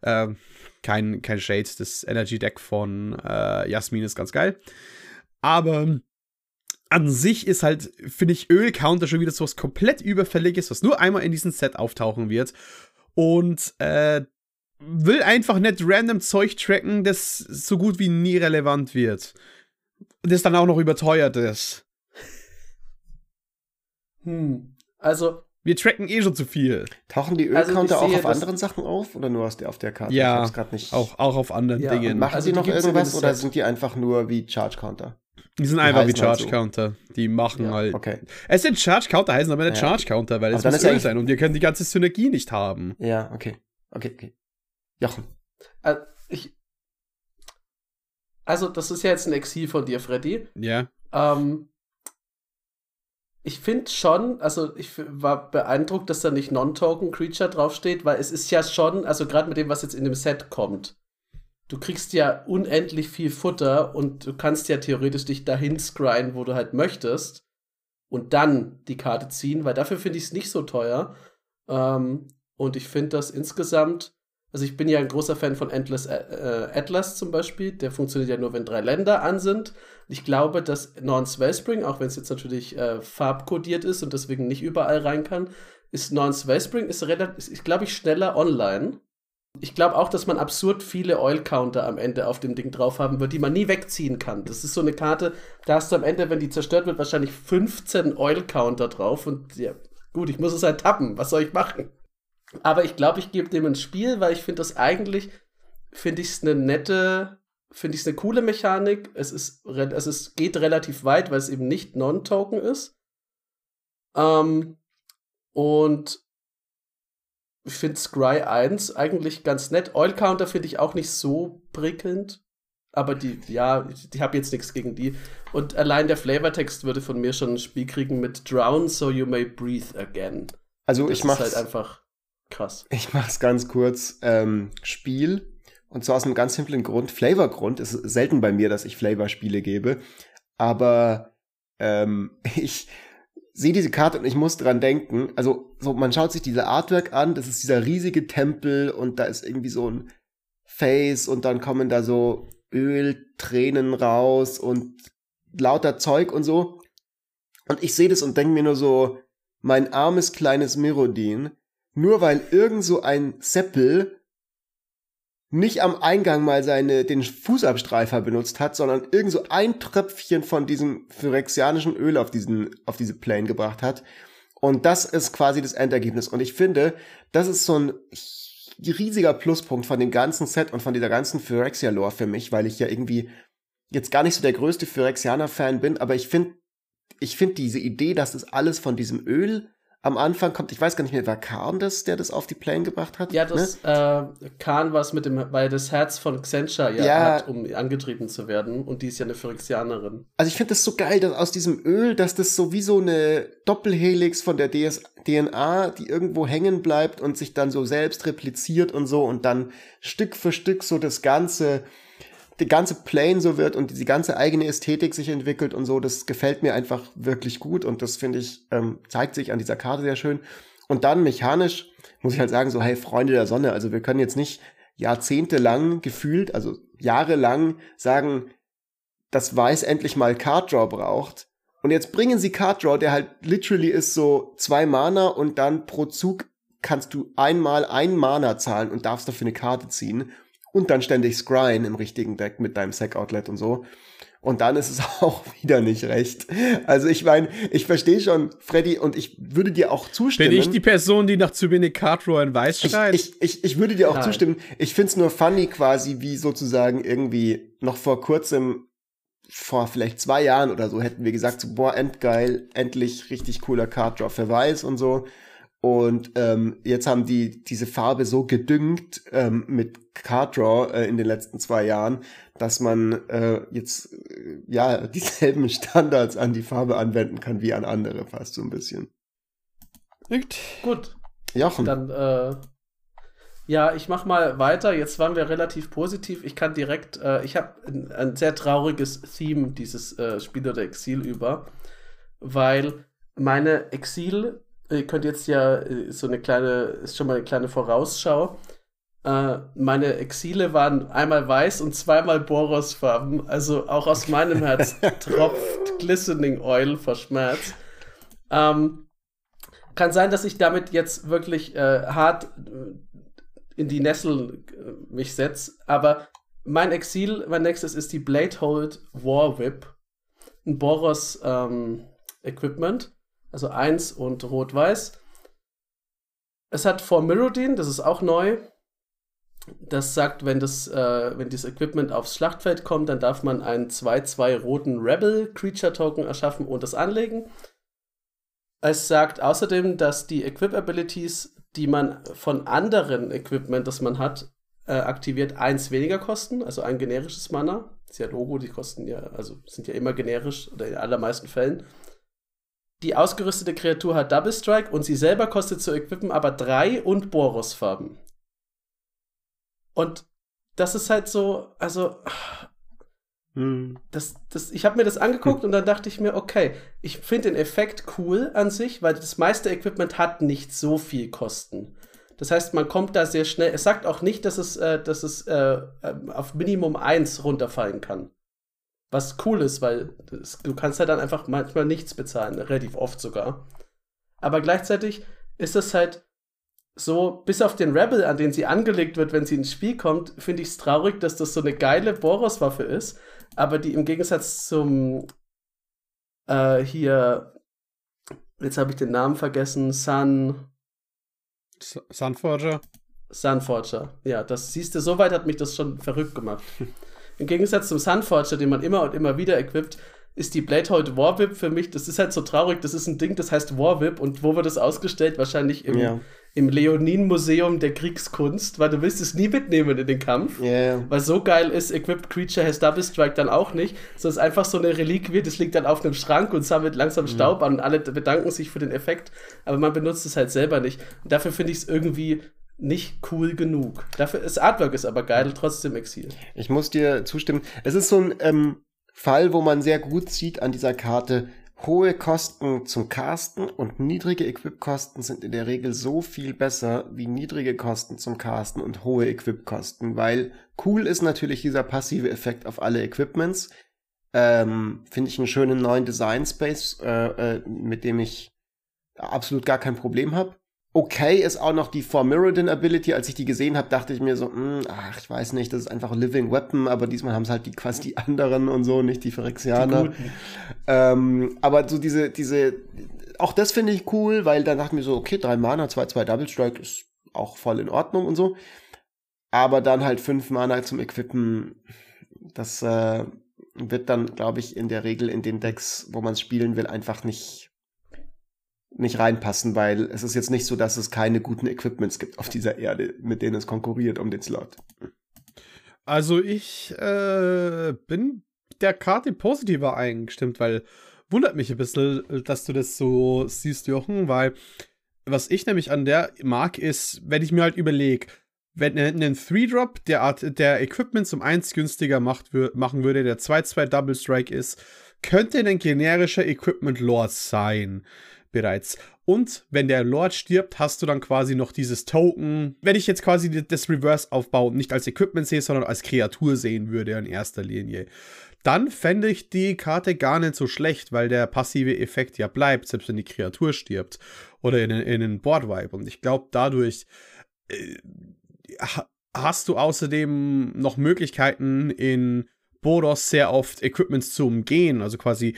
Ähm, kein, kein Shade, das Energy Deck von äh, Jasmin ist ganz geil. Aber an sich ist halt, finde ich, Ölcounter schon wieder so was komplett überfälliges, was nur einmal in diesem Set auftauchen wird. Und äh, will einfach nicht random Zeug tracken, das so gut wie nie relevant wird. Und das dann auch noch überteuert ist. hm. Also, Wir tracken eh schon zu viel. Tauchen die Also, Ölcounter ich auch auf anderen Sachen auf oder nur aus der, auf der Karte? Ja, ich hab's grad nicht. Auch, auch auf anderen Ja, Dingen. Und machen Also, sie die noch irgendwas oder sind die einfach nur wie Charge Counter? Die sind einfach wie halt Charge so. Counter. Die machen Ja, halt. okay. Es sind Charge Counter, heißen aber nicht Ja. Charge Counter, weil es muss Öl sein und wir können die ganze Synergie nicht haben. Ja, okay. Okay, okay. Jochen. äh, ich. Also, das ist ja jetzt ein Exil von dir, Freddy. Ja. Ähm, ich finde schon, also ich war beeindruckt, dass da nicht Non-Token Creature draufsteht, weil es ist ja schon, also gerade mit dem, was jetzt in dem Set kommt, du kriegst ja unendlich viel Futter und du kannst ja theoretisch dich dahin scryen, wo du halt möchtest und dann die Karte ziehen, weil dafür finde ich es nicht so teuer. Ähm, und ich finde das insgesamt, also ich bin ja ein großer Fan von Endless äh, äh Atlas zum Beispiel, der funktioniert ja nur, wenn drei Länder an sind. Ich glaube, dass Norns Wellspring, auch wenn es jetzt natürlich äh, farbkodiert ist und deswegen nicht überall rein kann, ist Norns Wellspring ist ist, glaube ich, schneller online. Ich glaube auch, dass man absurd viele Oil-Counter am Ende auf dem Ding drauf haben wird, die man nie wegziehen kann. Das ist so eine Karte, da hast du am Ende, wenn die zerstört wird, wahrscheinlich 15 Oil-Counter drauf. Und ja, gut, ich muss es halt tappen. Was soll ich machen? Aber ich glaube, ich gebe dem ein Spiel, weil ich finde das eigentlich, finde ich es eine nette, finde ich es eine coole Mechanik. Es ist, es ist, geht relativ weit, weil es eben nicht Non-Token ist. Ähm, und ich finde Scry 1 eigentlich ganz nett. Oil Counter finde ich auch nicht so prickelnd. Aber die, ja, ich habe jetzt nichts gegen die. Und allein der Flavortext würde von mir schon ein Spiel kriegen mit Drown so you may breathe again. Also das ich mach's halt einfach krass. Ich mach's ganz kurz. Ähm, Spiel. Und zwar aus einem ganz simplen Grund. Flavorgrund. Es ist selten bei mir, dass ich Flavor-Spiele gebe. Aber ähm, [laughs] ich, sehe diese Karte und ich muss dran denken. Also, so, man schaut sich diese Artwork an, das ist dieser riesige Tempel und da ist irgendwie so ein Face und dann kommen da so Öltränen raus und lauter Zeug und so. Und ich sehe das und denke mir nur so, mein armes kleines Mirodin, nur weil irgend so ein Seppel nicht am Eingang mal seine, den Fußabstreifer benutzt hat, sondern irgend so ein Tröpfchen von diesem phyrexianischen Öl auf diesen, auf diese Plane gebracht hat. Und das ist quasi das Endergebnis. Und ich finde, das ist so ein riesiger Pluspunkt von dem ganzen Set und von dieser ganzen Phyrexia-Lore für mich, weil ich ja irgendwie jetzt gar nicht so der größte Phyrexianer-Fan bin, aber ich finde, ich finde diese Idee, dass das alles von diesem Öl am Anfang kommt, ich weiß gar nicht mehr, war Khan das, der das auf die Plane gebracht hat? Ja, das, ne? äh, Khan war es mit dem, weil das Herz von Xencha ja, ja, hat, um angetrieben zu werden. Und die ist ja eine Phyrexianerin. Also ich finde das so geil, dass aus diesem Öl, dass das so wie so eine Doppelhelix von der DS DNA, die irgendwo hängen bleibt und sich dann so selbst repliziert und so und dann Stück für Stück so das ganze die ganze Plane so wird und die ganze eigene Ästhetik sich entwickelt und so, das gefällt mir einfach wirklich gut und das finde ich, ähm, zeigt sich an dieser Karte sehr schön. Und dann mechanisch muss ich halt sagen, so, hey, Freunde der Sonne, also wir können jetzt nicht jahrzehntelang gefühlt, also jahrelang sagen, dass Weiß endlich mal Card Draw braucht. Und jetzt bringen sie Card Draw, der halt literally ist so zwei Mana und dann pro Zug kannst du einmal ein Mana zahlen und darfst dafür eine Karte ziehen und dann ständig scryen im richtigen Deck mit deinem Sack-Outlet und so. Und dann ist es [laughs] auch wieder nicht recht. Also ich meine, ich verstehe schon, Freddy, und ich würde dir auch zustimmen. Bin ich die Person, die nach zu wenig Cardrow in Weiß schreit? Ich, ich, ich, ich würde dir auch Nein. zustimmen. Ich find's nur funny quasi, wie sozusagen irgendwie noch vor kurzem, vor vielleicht zwei Jahren oder so, hätten wir gesagt, so, boah, endgeil, endlich richtig cooler Carddraw für Weiß und so. Und ähm, jetzt haben die diese Farbe so gedüngt ähm, mit Card Draw äh, in den letzten zwei Jahren, dass man äh, jetzt äh, ja [laughs] dieselben Standards an die Farbe anwenden kann wie an andere, fast so ein bisschen. Gut. Gut. Jochen. Dann äh, ja, ich mach mal weiter. Jetzt waren wir relativ positiv. Ich kann direkt, äh, ich habe ein, ein, sehr trauriges Theme dieses äh, Spiel oder Exil über, weil meine Exil ihr könnt jetzt ja äh, so eine kleine, ist schon mal eine kleine Vorausschau. Äh, meine Exile waren einmal weiß und zweimal Borosfarben. Also auch aus meinem Herz [laughs] tropft Glistening Oil vor Schmerz. Ähm, kann sein, dass ich damit jetzt wirklich äh, hart äh, in die Nessel äh, mich setze, aber mein Exil, mein nächstes ist die Bladehold War Whip. Ein Boros ähm, Equipment. Also 1 und rot-weiß. Es hat vor Mirrodin, das ist auch neu. Das sagt, wenn das, äh, wenn dieses Equipment aufs Schlachtfeld kommt, dann darf man einen 2-2 roten Rebel Creature Token erschaffen und das anlegen. Es sagt außerdem, dass die Equip Abilities, die man von anderen Equipment, das man hat, äh, aktiviert, eins weniger kosten, also ein generisches Mana. Ist ja Logo, die kosten ja, also sind ja immer generisch oder in allermeisten Fällen. Die ausgerüstete Kreatur hat Double Strike und sie selber kostet zu equippen aber drei und Boros-Farben. Und das ist halt so, also hm. Das, das, ich habe mir das angeguckt und dann dachte ich mir, okay, ich finde den Effekt cool an sich, weil das meiste Equipment hat nicht so viel Kosten. Das heißt, man kommt da sehr schnell. Es sagt auch nicht, dass es, äh, dass es äh, ähm, auf Minimum 1 runterfallen kann. Was cool ist, weil das, du kannst ja dann einfach manchmal nichts bezahlen, relativ oft sogar. Aber gleichzeitig ist es halt so, bis auf den Rebel, an den sie angelegt wird, wenn sie ins Spiel kommt, finde ich es traurig, dass das so eine geile Boros-Waffe ist, aber die im Gegensatz zum äh, hier, jetzt habe ich den Namen vergessen, Sun. Sunforger? Sunforger, ja, das siehst du, soweit hat mich das schon verrückt gemacht. [laughs] Im Gegensatz zum Sunforger, den man immer und immer wieder equipt, ist die Bladehold Warwhip für mich, das ist halt so traurig, das ist ein Ding, das heißt Warwhip und wo wird das ausgestellt? Wahrscheinlich im, ja im Leonin-Museum der Kriegskunst, weil du willst es nie mitnehmen in den Kampf. Yeah. Weil so geil ist Equipped Creature has Double Strike dann auch nicht. So ist einfach so eine Reliquie, das liegt dann auf einem Schrank und sammelt langsam mhm. Staub an und alle bedanken sich für den Effekt, aber man benutzt es halt selber nicht. Und dafür finde ich es irgendwie nicht cool genug. Dafür ist Artwork ist aber geil, trotzdem Exil. Ich muss dir zustimmen. Es ist so ein ähm, Fall, wo man sehr gut sieht an dieser Karte, Hohe Kosten zum Casten und niedrige Equip-Kosten sind in der Regel so viel besser wie niedrige Kosten zum Casten und hohe Equip-Kosten, weil cool ist natürlich dieser passive Effekt auf alle Equipments. Ähm, Finde ich einen schönen neuen Design Space, äh, äh, mit dem ich absolut gar kein Problem habe okay ist auch noch die For Mirrodin Ability. Als ich die gesehen habe, dachte ich mir so, mh, hm, ach, ich weiß nicht, das ist einfach Living Weapon, aber diesmal haben es halt die quasi die anderen und so, nicht die Phyrexianer. Die ähm, aber so diese, diese, auch das finde ich cool, weil dann dachte ich mir so, okay, drei Mana, zwei, zwei Double Strike ist auch voll in Ordnung und so. Aber dann halt fünf Mana zum Equippen, das äh, wird dann, glaube ich, in der Regel in den Decks, wo man es spielen will, einfach nicht nicht reinpassen, weil es ist jetzt nicht so, dass es keine guten Equipments gibt auf dieser Erde, mit denen es konkurriert um den Slot. Also ich äh, bin der Karte positiver eingestimmt, weil wundert mich ein bisschen, dass du das so siehst, Jochen, weil was ich nämlich an der mag, ist, wenn ich mir halt überlege, wenn ein 3-Drop der Art der Equipment zum 1 günstiger macht, machen würde, der 2-2 Double Strike ist, könnte ein generischer Equipment Lord sein bereits. Und wenn der Lord stirbt, hast du dann quasi noch dieses Token. Wenn ich jetzt quasi das Reverse-Aufbau nicht als Equipment sehe, sondern als Kreatur sehen würde in erster Linie, dann fände ich die Karte gar nicht so schlecht, weil der passive Effekt ja bleibt, selbst wenn die Kreatur stirbt. Oder in, in einen Board-Wipe. Und ich glaube, dadurch äh, hast du außerdem noch Möglichkeiten in Boros sehr oft Equipments zu umgehen. Also quasi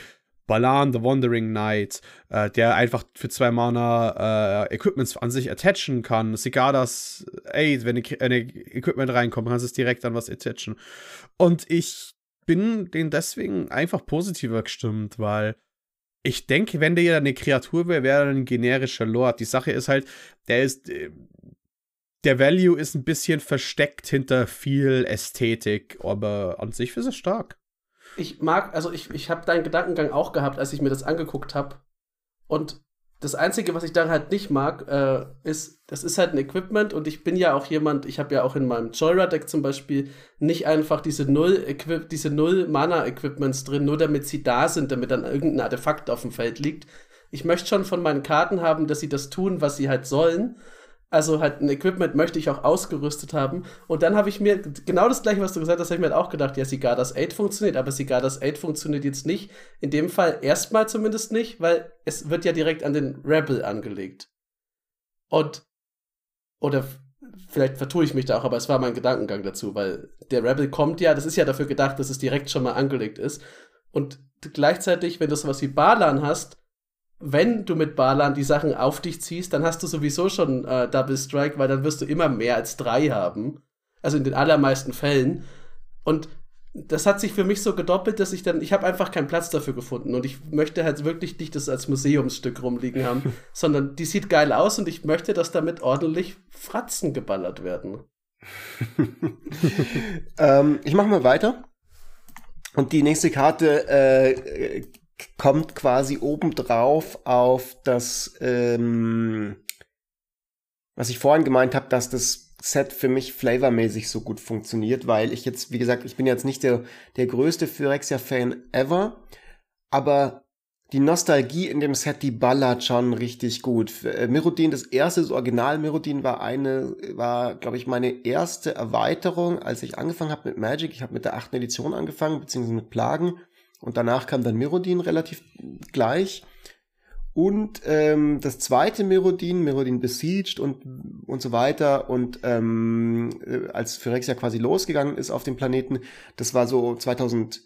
Balan, The Wandering Knight, äh, der einfach für zwei Mana äh, Equipments an sich attachen kann. Sigadas 8, wenn eine Equipment reinkommt, kannst du es direkt an was attachen. Und ich bin den deswegen einfach positiver gestimmt, weil ich denke, wenn der ja eine Kreatur wäre, wäre er ein generischer Lord. Die Sache ist halt, der ist. Äh, der Value ist ein bisschen versteckt hinter viel Ästhetik, aber an sich ist er stark ich mag, also ich, ich habe deinen Gedankengang auch gehabt, als ich mir das angeguckt habe. Und das Einzige, was ich daran halt nicht mag, äh, ist, das ist halt ein Equipment und ich bin ja auch jemand, ich habe ja auch in meinem Joyra-Deck zum Beispiel nicht einfach diese null, diese null Mana-Equipments drin, nur damit sie da sind, damit dann irgendein Artefakt auf dem Feld liegt. Ich möchte schon von meinen Karten haben, dass sie das tun, was sie halt sollen. Also halt ein Equipment möchte ich auch ausgerüstet haben. Und dann habe ich mir genau das gleiche, was du gesagt hast, habe ich mir halt auch gedacht, ja, Sigardas 8 funktioniert, aber Sigardas 8 funktioniert jetzt nicht. In dem Fall erstmal zumindest nicht, weil es wird ja direkt an den Rebel angelegt. Und, oder vielleicht vertue ich mich da auch, aber es war mein Gedankengang dazu, weil der Rebel kommt ja, das ist ja dafür gedacht, dass es direkt schon mal angelegt ist. Und gleichzeitig, wenn du sowas wie Balan hast, wenn du mit Balan die Sachen auf dich ziehst, dann hast du sowieso schon äh, Double Strike, weil dann wirst du immer mehr als drei haben. Also in den allermeisten Fällen. Und das hat sich für mich so gedoppelt, dass ich dann, ich habe einfach keinen Platz dafür gefunden und ich möchte halt wirklich nicht das als Museumsstück rumliegen haben, [laughs] sondern die sieht geil aus und ich möchte, dass damit ordentlich Fratzen geballert werden. [laughs] ähm, ich mache mal weiter. Und die nächste Karte äh, kommt quasi obendrauf auf das, ähm, was ich vorhin gemeint habe, dass das Set für mich flavormäßig so gut funktioniert, weil ich jetzt, wie gesagt, ich bin jetzt nicht der, der größte Phyrexia-Fan ever, aber die Nostalgie in dem Set, die ballert schon richtig gut. Äh, Mirrodin, das erste, das Original Mirrodin war eine, war, glaube ich, meine erste Erweiterung, als ich angefangen habe mit Magic. Ich habe mit der achten Edition angefangen, beziehungsweise mit Plagen. Und danach kam dann Mirrodin relativ gleich. Und ähm, das zweite Mirrodin, Mirrodin Besieged und, und so weiter. Und ähm, äh, als Phyrexia quasi losgegangen ist auf dem Planeten, das war so 2000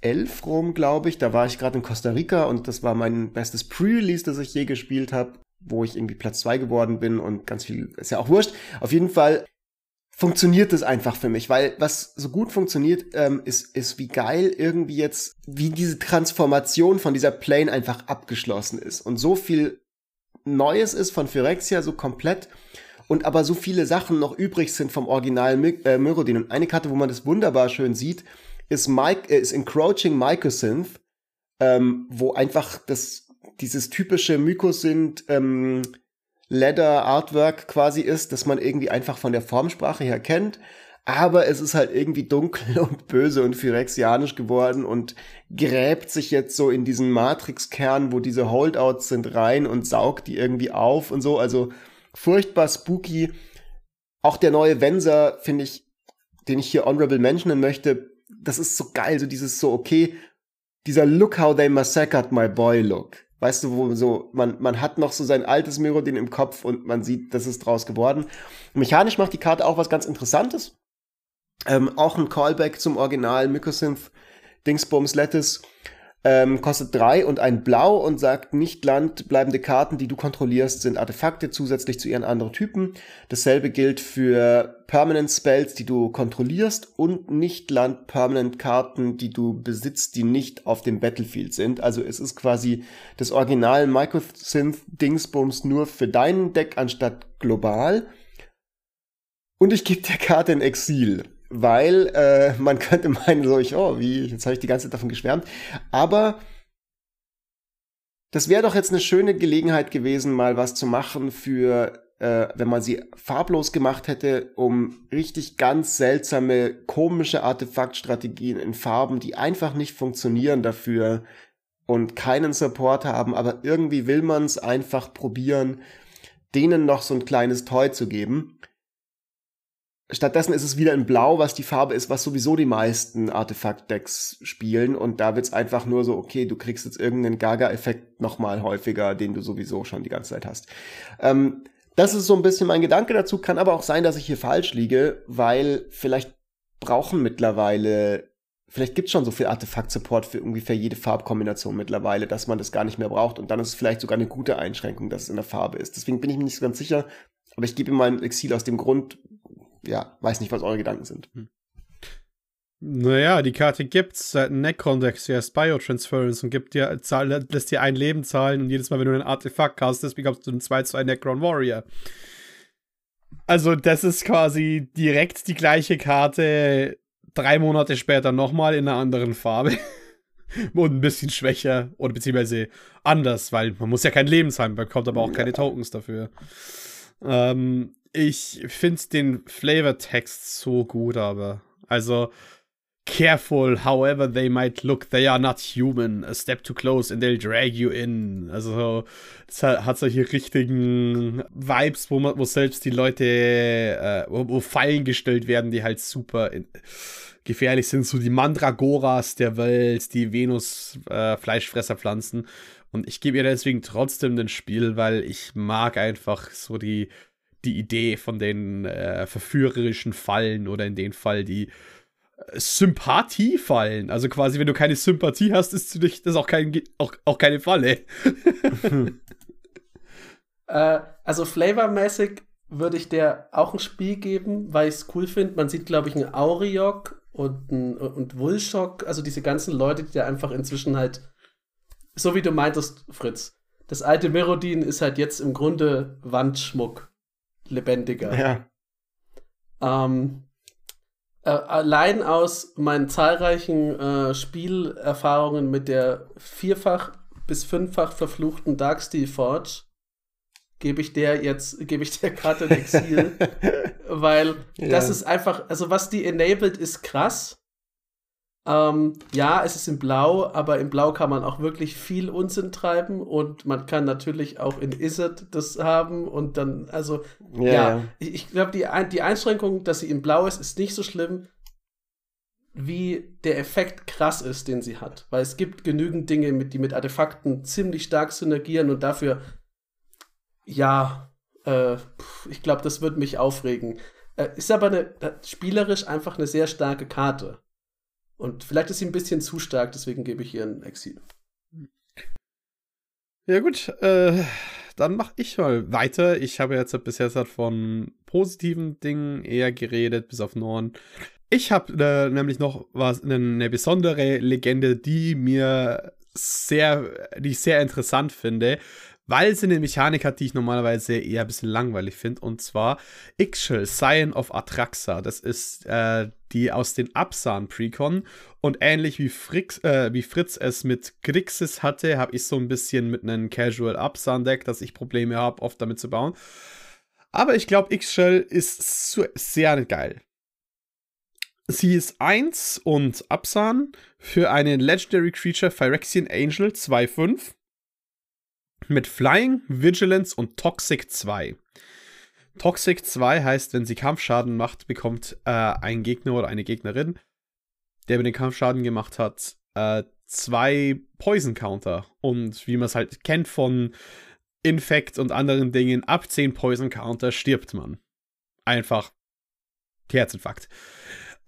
11 rum, glaube ich. Da war ich gerade in Costa Rica und das war mein bestes Pre-Release, das ich je gespielt habe, wo ich irgendwie Platz 2 geworden bin und ganz viel, ist ja auch wurscht. Auf jeden Fall funktioniert das einfach für mich, weil was so gut funktioniert, ähm, ist, ist wie geil irgendwie jetzt, wie diese Transformation von dieser Plane einfach abgeschlossen ist und so viel Neues ist von Phyrexia so komplett und aber so viele Sachen noch übrig sind vom Original äh, Myrodin. Und eine Karte, wo man das wunderbar schön sieht, ist, Mike, äh, ist Encroaching Mycosynth, ähm, wo einfach das, dieses typische Mycosynth ähm, Leather Artwork quasi ist, dass man irgendwie einfach von der Formsprache her kennt. Aber es ist halt irgendwie dunkel [laughs] und böse und phyrexianisch geworden und gräbt sich jetzt so in diesen Matrix-Kern, wo diese Holdouts sind, rein und saugt die irgendwie auf und so. Also furchtbar spooky. Auch der neue Venser, finde ich, den ich hier honorable mentionen möchte, das ist so geil, so dieses so, okay, dieser Look how they massacred my boy Look. Weißt du, wo so, man, man hat noch so sein altes Mirrodin im Kopf und man sieht, das ist draus geworden. Mechanisch macht die Karte auch was ganz Interessantes. Ähm, auch ein Callback zum Original Mycosynth Dingsbums Lettuce. Ähm, kostet drei und ein Blau und sagt, nicht landbleibende Karten, die du kontrollierst, sind Artefakte zusätzlich zu ihren anderen Typen. Dasselbe gilt für Permanent Spells, die du kontrollierst und nicht Land Permanent Karten, die du besitzt, die nicht auf dem Battlefield sind. Also es ist quasi das Original Microsynth Dingsbums nur für deinen Deck anstatt global. Und ich gebe der Karte ein Exil weil äh, [laughs] man könnte meinen, so ich, oh, wie, jetzt habe ich die ganze Zeit davon geschwärmt. Aber das wäre doch jetzt eine schöne Gelegenheit gewesen, mal was zu machen für, äh, wenn man sie farblos gemacht hätte, um richtig ganz seltsame, komische Artefaktstrategien in Farben, die einfach nicht funktionieren dafür und keinen Support haben, aber irgendwie will man es einfach probieren, denen noch so ein kleines Toy zu geben. Stattdessen ist es wieder in Blau, was die Farbe ist, was sowieso die meisten Artefakt-Decks spielen. Und da wird's einfach nur so, okay, du kriegst jetzt irgendeinen Gaga-Effekt nochmal häufiger, den du sowieso schon die ganze Zeit hast. Ähm, das ist so ein bisschen mein Gedanke dazu. Kann aber auch sein, dass ich hier falsch liege, weil vielleicht brauchen mittlerweile, vielleicht gibt's schon so viel Artefakt-Support für ungefähr jede Farbkombination mittlerweile, dass man das gar nicht mehr braucht. Und dann ist es vielleicht sogar eine gute Einschränkung, dass es in der Farbe ist. Deswegen bin ich mir nicht so ganz sicher. Aber ich gebe ihm mal ein Exil aus dem Grund, ja, weiß nicht, was eure Gedanken sind. Hm. Naja, die Karte gibt's seit Necron-Decks, die heißt Biotransference und gibt dir, zahl, lässt dir ein Leben zahlen und jedes Mal, wenn du ein Artefakt castest, bekommst du einen 2-2 Necron Warrior. Also, das ist quasi direkt die gleiche Karte, drei Monate später nochmal in einer anderen Farbe. [laughs] und ein bisschen schwächer oder beziehungsweise anders, weil man muss ja kein Leben zahlen, man bekommt aber auch keine Tokens dafür. Ähm, ich finde den Flavortext so gut, aber also careful, however they might look, they are not human. A step too close and they'll drag you in. Also es hat, solche richtigen Vibes, wo man, wo selbst die Leute, äh, wo, wo Fallen gestellt werden, die halt super in, gefährlich sind, so die Mandragoras der Welt, die Venus äh. Und ich gebe ihr deswegen trotzdem den Spiel, weil ich mag einfach so die die Idee von den äh, verführerischen Fallen oder in dem Fall die äh, Sympathiefallen. Also quasi, wenn du keine Sympathie hast, ist das auch, kein, auch, auch keine Falle. [laughs] [laughs] äh, also flavormäßig würde ich der auch ein Spiel geben, weil ich es cool finde. Man sieht, glaube ich, einen Auriok und einen und Wulschok, also diese ganzen Leute, die da einfach inzwischen halt, so wie du meintest, Fritz, das alte Merodin ist halt jetzt im Grunde Wandschmuck lebendiger. Ja. Ähm, äh, allein aus meinen zahlreichen äh, Spielerfahrungen mit der vierfach bis fünffach verfluchten Darksteel Forge gebe ich der jetzt, gebe ich der Karte ein Exil. [laughs] weil ja. das ist einfach, also was die enabled, ist krass. Ähm, ja, es ist in Blau, aber in Blau kann man auch wirklich viel Unsinn treiben und man kann natürlich auch in Izzet das haben und dann, also, ja, ja. ich, ich glaube, die, die Einschränkung, dass sie in Blau ist, ist nicht so schlimm, wie der Effekt krass ist, den sie hat. Weil es gibt genügend Dinge, mit, die mit Artefakten ziemlich stark synergieren und dafür, ja, äh, ich glaube, das wird mich aufregen. Äh, ist aber eine, äh, spielerisch einfach eine sehr starke Karte. Und vielleicht ist sie ein bisschen zu stark, deswegen gebe ich ihr ein Exil. Ja, gut, äh, dann mache ich mal weiter. Ich habe jetzt bisher von positiven Dingen eher geredet, bis auf Norden. Ich habe äh, nämlich noch was, eine besondere Legende, die mir sehr, die ich sehr interessant finde weil sie eine Mechanik hat, die ich normalerweise eher ein bisschen langweilig finde. Und zwar Ixchel, Scion of Atraxa. Das ist äh, die aus den Absan Precon. Und ähnlich wie, Frix, äh, wie Fritz es mit Grixis hatte, habe ich so ein bisschen mit einem Casual Absan Deck, dass ich Probleme habe, oft damit zu bauen. Aber ich glaube, Ixchel ist sehr geil. Sie ist 1 und Absan für einen Legendary Creature Phyrexian Angel 2-5 mit Flying, Vigilance und Toxic 2. Toxic 2 heißt, wenn sie Kampfschaden macht, bekommt äh, ein Gegner oder eine Gegnerin, der mir den Kampfschaden gemacht hat, äh, zwei Poison Counter. Und wie man es halt kennt von Infect und anderen Dingen, ab 10 Poison Counter stirbt man. Einfach Herzinfarkt.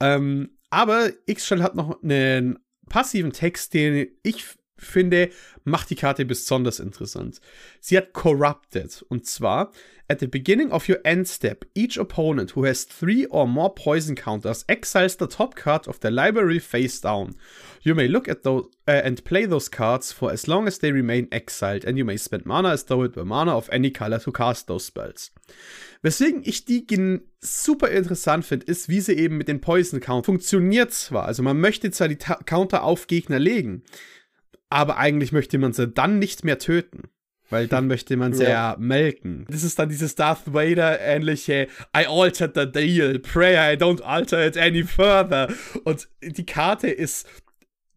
Ähm, aber X-Shell hat noch einen passiven Text, den ich finde, macht die Karte besonders interessant. Sie hat Corrupted. Und zwar, at the beginning of your end step, each opponent who has three or more poison counters exiles the top card of their library face down. You may look at those uh, and play those cards for as long as they remain exiled, and you may spend mana as though it were mana of any color to cast those spells. Weswegen ich die super interessant finde, ist, wie sie eben mit den Poison Counters funktioniert zwar. Also man möchte zwar die Ta Counter auf Gegner legen, aber eigentlich möchte man sie dann nicht mehr töten. Weil dann möchte man sie ja. ja melken. Das ist dann dieses Darth Vader-ähnliche I altered the deal, pray I don't alter it any further. Und die Karte ist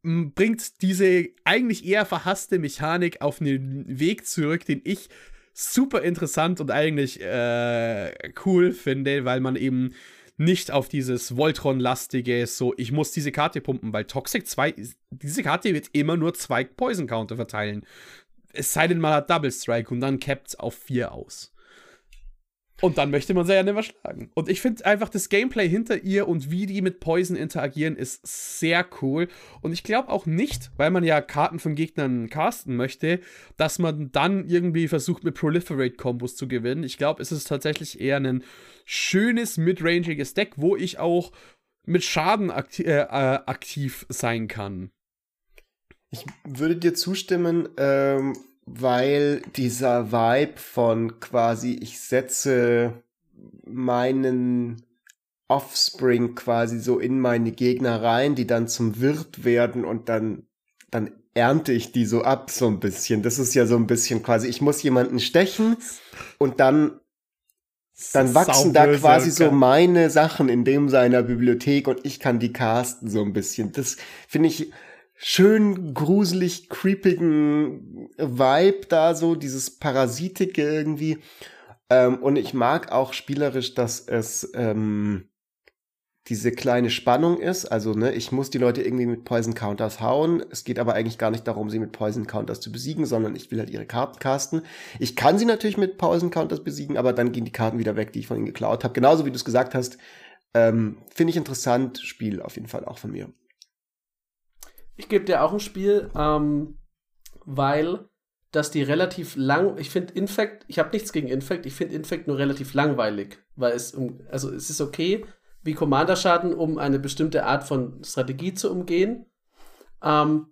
bringt diese eigentlich eher verhasste Mechanik auf einen Weg zurück, den ich super interessant und eigentlich äh, cool finde, weil man eben nicht auf dieses Voltron-lastige, so, ich muss diese Karte pumpen, weil Toxic 2, diese Karte wird immer nur zwei Poison-Counter verteilen. Es sei denn, man hat Double Strike und dann cappt auf 4 aus. Und dann möchte man sie ja nicht mehr schlagen. Und ich finde einfach das Gameplay hinter ihr und wie die mit Poison interagieren ist sehr cool. Und ich glaube auch nicht, weil man ja Karten von Gegnern casten möchte, dass man dann irgendwie versucht, mit Proliferate-Kombos zu gewinnen. Ich glaube, es ist tatsächlich eher ein schönes, midrangiges Deck, wo ich auch mit Schaden akti äh, äh, aktiv sein kann. Ich würde dir zustimmen, ähm, weil dieser Vibe von quasi, ich setze meinen Offspring quasi so in meine Gegner rein, die dann zum Wirt werden und dann, dann ernte ich die so ab, so ein bisschen. Das ist ja so ein bisschen quasi, ich muss jemanden stechen und dann, dann wachsen da quasi so meine Sachen in dem seiner Bibliothek und ich kann die casten so ein bisschen. Das finde ich, schön gruselig creepigen Vibe da so, dieses Parasitik irgendwie. Ähm, und ich mag auch spielerisch, dass es ähm, diese kleine Spannung ist. Also, ne, ich muss die Leute irgendwie mit Poison Counters hauen. Es geht aber eigentlich gar nicht darum, sie mit Poison Counters zu besiegen, sondern ich will halt ihre Karten casten. Ich kann sie natürlich mit Poison Counters besiegen, aber dann gehen die Karten wieder weg, die ich von ihnen geklaut habe. Genauso wie du es gesagt hast. Ähm, Finde ich interessant. Spiel auf jeden Fall auch von mir. Ich gebe dir auch ein Spiel, ähm, weil dass die relativ lang, ich finde Infect, ich habe nichts gegen Infect, ich finde Infect nur relativ langweilig, weil es, also es ist okay, wie Commander-Schaden, um eine bestimmte Art von Strategie zu umgehen. Ähm,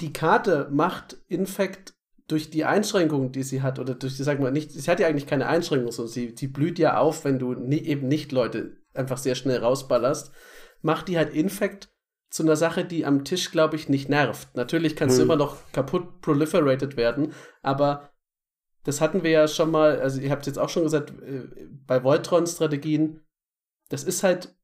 die Karte macht Infect durch die Einschränkungen, die sie hat, oder durch, sagen wir nicht, sie hat ja eigentlich keine Einschränkungen, sondern sie, sie blüht ja auf, wenn du nie, eben nicht Leute einfach sehr schnell rausballerst, macht die halt Infect zu einer Sache, die am Tisch, glaube ich, nicht nervt. Natürlich kannst hm. du immer noch kaputt proliferated werden, aber das hatten wir ja schon mal, also ihr habt jetzt auch schon gesagt, äh, bei Voltron-Strategien, das ist halt,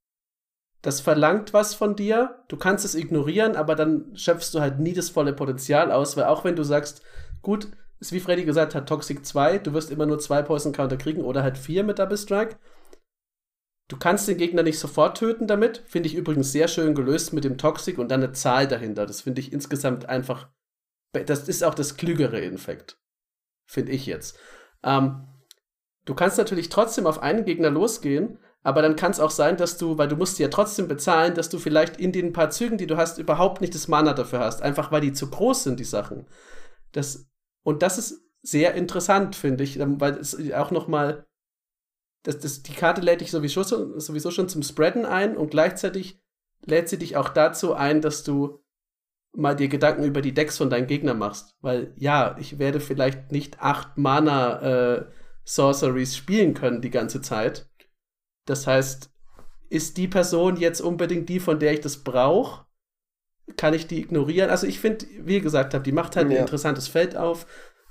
das verlangt was von dir, du kannst es ignorieren, aber dann schöpfst du halt nie das volle Potenzial aus, weil auch wenn du sagst, gut, ist wie Freddy gesagt hat, Toxic 2, du wirst immer nur zwei Poison Counter kriegen oder halt vier mit Double Strike. Du kannst den Gegner nicht sofort töten damit. Finde ich übrigens sehr schön gelöst mit dem Toxic und dann eine Zahl dahinter. Das finde ich insgesamt einfach. Das ist auch das klügere Infekt. Finde ich jetzt. Ähm, du kannst natürlich trotzdem auf einen Gegner losgehen, aber dann kann es auch sein, dass du, weil du musst ja trotzdem bezahlen, dass du vielleicht in den paar Zügen, die du hast, überhaupt nicht das Mana dafür hast. Einfach weil die zu groß sind, die Sachen. Das, und das ist sehr interessant, finde ich, weil es auch noch mal das, das, die Karte lädt dich sowieso, sowieso schon zum Spreaden ein und gleichzeitig lädt sie dich auch dazu ein, dass du mal dir Gedanken über die Decks von deinen Gegnern machst. Weil ja, ich werde vielleicht nicht acht Mana äh, Sorceries spielen können die ganze Zeit. Das heißt, ist die Person jetzt unbedingt die, von der ich das brauche? Kann ich die ignorieren? Also ich finde, wie ihr gesagt habt, die macht halt ja. ein interessantes Feld auf.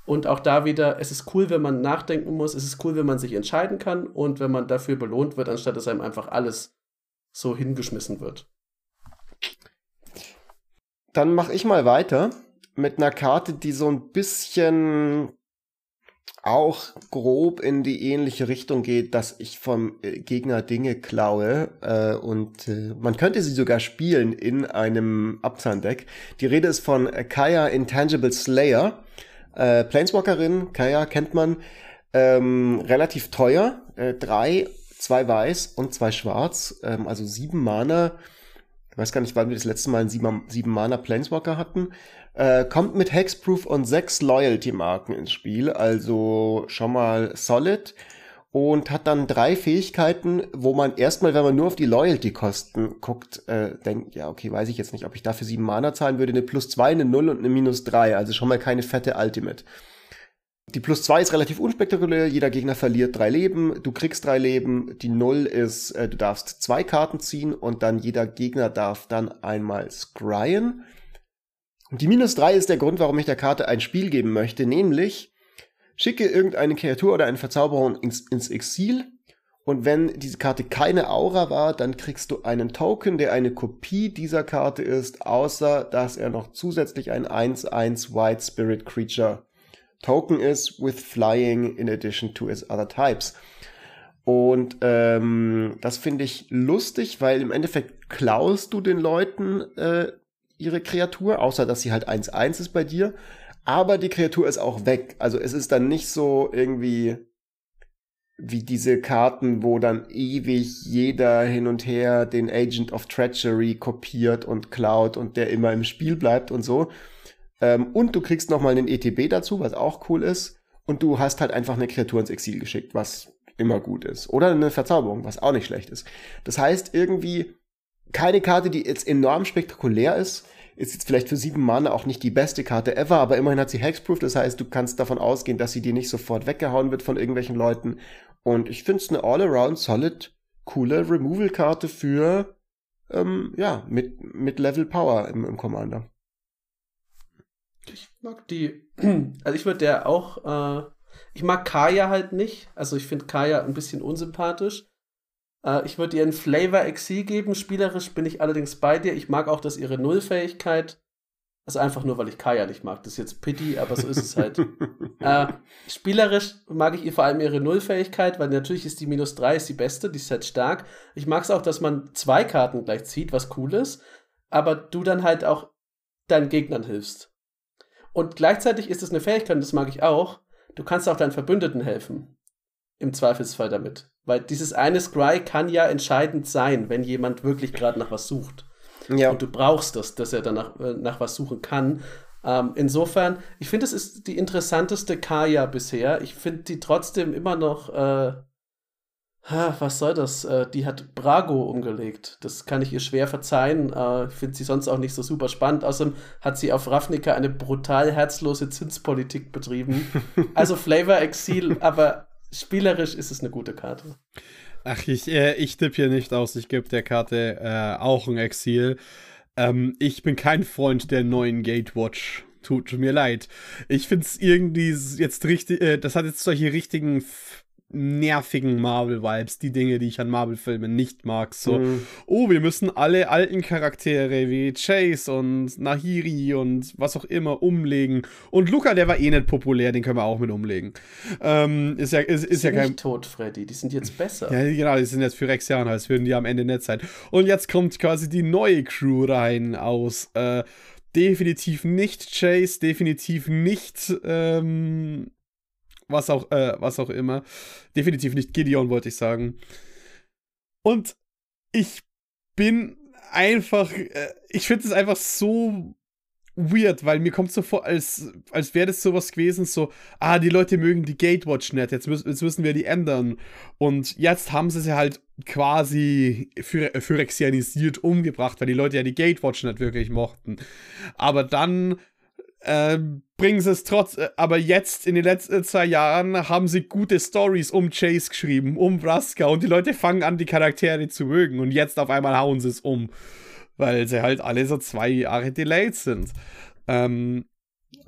Und auch da wieder, es ist cool, wenn man nachdenken muss, es ist cool, wenn man sich entscheiden kann und wenn man dafür belohnt wird, anstatt dass einem einfach alles so hingeschmissen wird. Dann mache ich mal weiter mit einer Karte, die so ein bisschen auch grob in die ähnliche Richtung geht, dass ich vom äh, Gegner Dinge klaue äh, und äh, man könnte sie sogar spielen in einem Abzahndeck. Die Rede ist von Kaya Intangible Slayer. Äh, Planeswalkerin, Kaya kennt man, ähm, relativ teuer. Äh, drei, zwei weiß und zwei schwarz, ähm, also sieben Mana. Ich weiß gar nicht, wann wir das letzte Mal einen sieben, Mana Planeswalker hatten. Äh, kommt mit Hexproof und sechs Loyalty-Marken ins Spiel, also schon mal solid. Und hat dann drei Fähigkeiten, wo man erstmal, wenn man nur auf die Loyalty-Kosten guckt, äh, denkt, ja, okay, weiß ich jetzt nicht, ob ich dafür sieben Mana zahlen würde. Eine plus zwei, eine null und eine minus drei, also schon mal keine fette Ultimate. Die plus zwei ist relativ unspektakulär, jeder Gegner verliert drei Leben, du kriegst drei Leben, die null ist, äh, du darfst zwei Karten ziehen und dann jeder Gegner darf dann einmal scryen. Und die minus drei ist der Grund, warum ich der Karte ein Spiel geben möchte, nämlich schicke irgendeine Kreatur oder eine Verzauberung ins, ins Exil und wenn diese Karte keine Aura war, dann kriegst du einen Token, der eine Kopie dieser Karte ist, außer dass er noch zusätzlich ein 1-1 White Spirit Creature Token ist, with Flying in addition to its other types. Und ähm, das finde ich lustig, weil im Endeffekt klaust du den Leuten äh, ihre Kreatur, außer dass sie halt 1-1 ist bei dir aber die Kreatur ist auch weg. Also es ist dann nicht so irgendwie wie diese Karten, wo dann ewig jeder hin und her den Agent of Treachery kopiert und klaut und der immer im Spiel bleibt und so. Ähm, und du kriegst nochmal einen ETB dazu, was auch cool ist. Und du hast halt einfach eine Kreatur ins Exil geschickt, was immer gut ist. Oder eine Verzauberung, was auch nicht schlecht ist. Das heißt irgendwie keine Karte, die jetzt enorm spektakulär ist, ist jetzt vielleicht für sieben Mana auch nicht die beste Karte ever, aber immerhin hat sie Hexproof, das heißt, du kannst davon ausgehen, dass sie dir nicht sofort weggehauen wird von irgendwelchen Leuten. Und ich finde es eine all-around solid, coole Removal-Karte für, ähm, ja, mit, mit Level Power im, im Commander. Ich mag die, [clears throat] also ich würde der auch, äh, ich mag Kaya halt nicht, also ich finde Kaya ein bisschen unsympathisch. Äh, ich würde ihr einen Flavor Exil geben. Spielerisch bin ich allerdings bei dir. Ich mag auch, dass ihre Nullfähigkeit. Also einfach nur, weil ich Kaya nicht mag. Das ist jetzt Pity, aber so ist es halt. [laughs] äh, spielerisch mag ich ihr vor allem ihre Nullfähigkeit, weil natürlich ist die minus 3 ist die beste, die ist halt stark. Ich mag es auch, dass man zwei Karten gleich zieht, was cool ist, aber du dann halt auch deinen Gegnern hilfst. Und gleichzeitig ist es eine Fähigkeit, und das mag ich auch, du kannst auch deinen Verbündeten helfen. Im Zweifelsfall damit. Weil dieses eine Scry kann ja entscheidend sein, wenn jemand wirklich gerade nach was sucht. Ja. Und du brauchst das, dass er danach äh, nach was suchen kann. Ähm, insofern, ich finde, es ist die interessanteste Kaya bisher. Ich finde die trotzdem immer noch. Äh, was soll das? Äh, die hat Brago umgelegt. Das kann ich ihr schwer verzeihen. Äh, ich finde sie sonst auch nicht so super spannend. Außerdem hat sie auf Ravnica eine brutal herzlose Zinspolitik betrieben. [laughs] also Flavor Exil, aber spielerisch ist es eine gute Karte. Ach, ich, äh, ich tippe hier nicht aus. Ich gebe der Karte äh, auch ein Exil. Ähm, ich bin kein Freund der neuen Gatewatch tut mir leid. Ich finde es irgendwie jetzt richtig, äh, das hat jetzt solche richtigen nervigen Marvel-Vibes, die Dinge, die ich an Marvel-Filmen nicht mag. So, mhm. oh, wir müssen alle alten Charaktere wie Chase und Nahiri und was auch immer umlegen. Und Luca, der war eh nicht populär, den können wir auch mit umlegen. Ähm, ist ja, ist, ist ja kein. Nicht tot, Freddy, die sind jetzt besser. Ja, genau, die sind jetzt für Rexianer, als würden die am Ende nett sein. Und jetzt kommt quasi die neue Crew rein aus. Äh, definitiv nicht Chase, definitiv nicht ähm, was auch, äh, was auch immer. Definitiv nicht Gideon, wollte ich sagen. Und ich bin einfach, äh, ich finde es einfach so weird, weil mir kommt so vor, als, als wäre das sowas gewesen, so, ah, die Leute mögen die Gatewatch nicht, jetzt, müssen, jetzt müssen wir die ändern. Und jetzt haben sie sie halt quasi phyrexianisiert umgebracht, weil die Leute ja die Gatewatch nicht wirklich mochten. Aber dann äh, bringen sie es trotz, äh, aber jetzt in den letzten zwei Jahren haben sie gute Stories um Chase geschrieben, um Vraska und die Leute fangen an, die Charaktere zu mögen und jetzt auf einmal hauen sie es um, weil sie halt alle so zwei Jahre delayed sind. Ähm,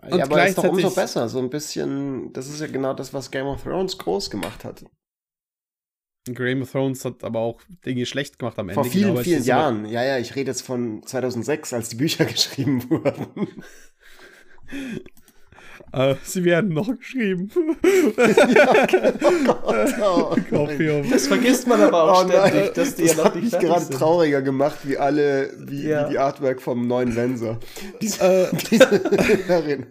und ja, aber ist doch umso besser, so ein bisschen, das ist ja genau das, was Game of Thrones groß gemacht hat. Game of Thrones hat aber auch Dinge schlecht gemacht am Ende. Vor vielen, genau, vielen Jahren. Ja, ja, ich rede jetzt von 2006, als die Bücher [laughs] geschrieben wurden. Äh, [laughs] sie werden noch geschrieben. [laughs] ja, oh Gott, oh, das vergisst man aber auch oh ständig, dass die das ja noch nicht mich gerade sind. trauriger gemacht, wie alle, wie, ja. wie die Artwork vom neuen Venser. Diese, äh, diese.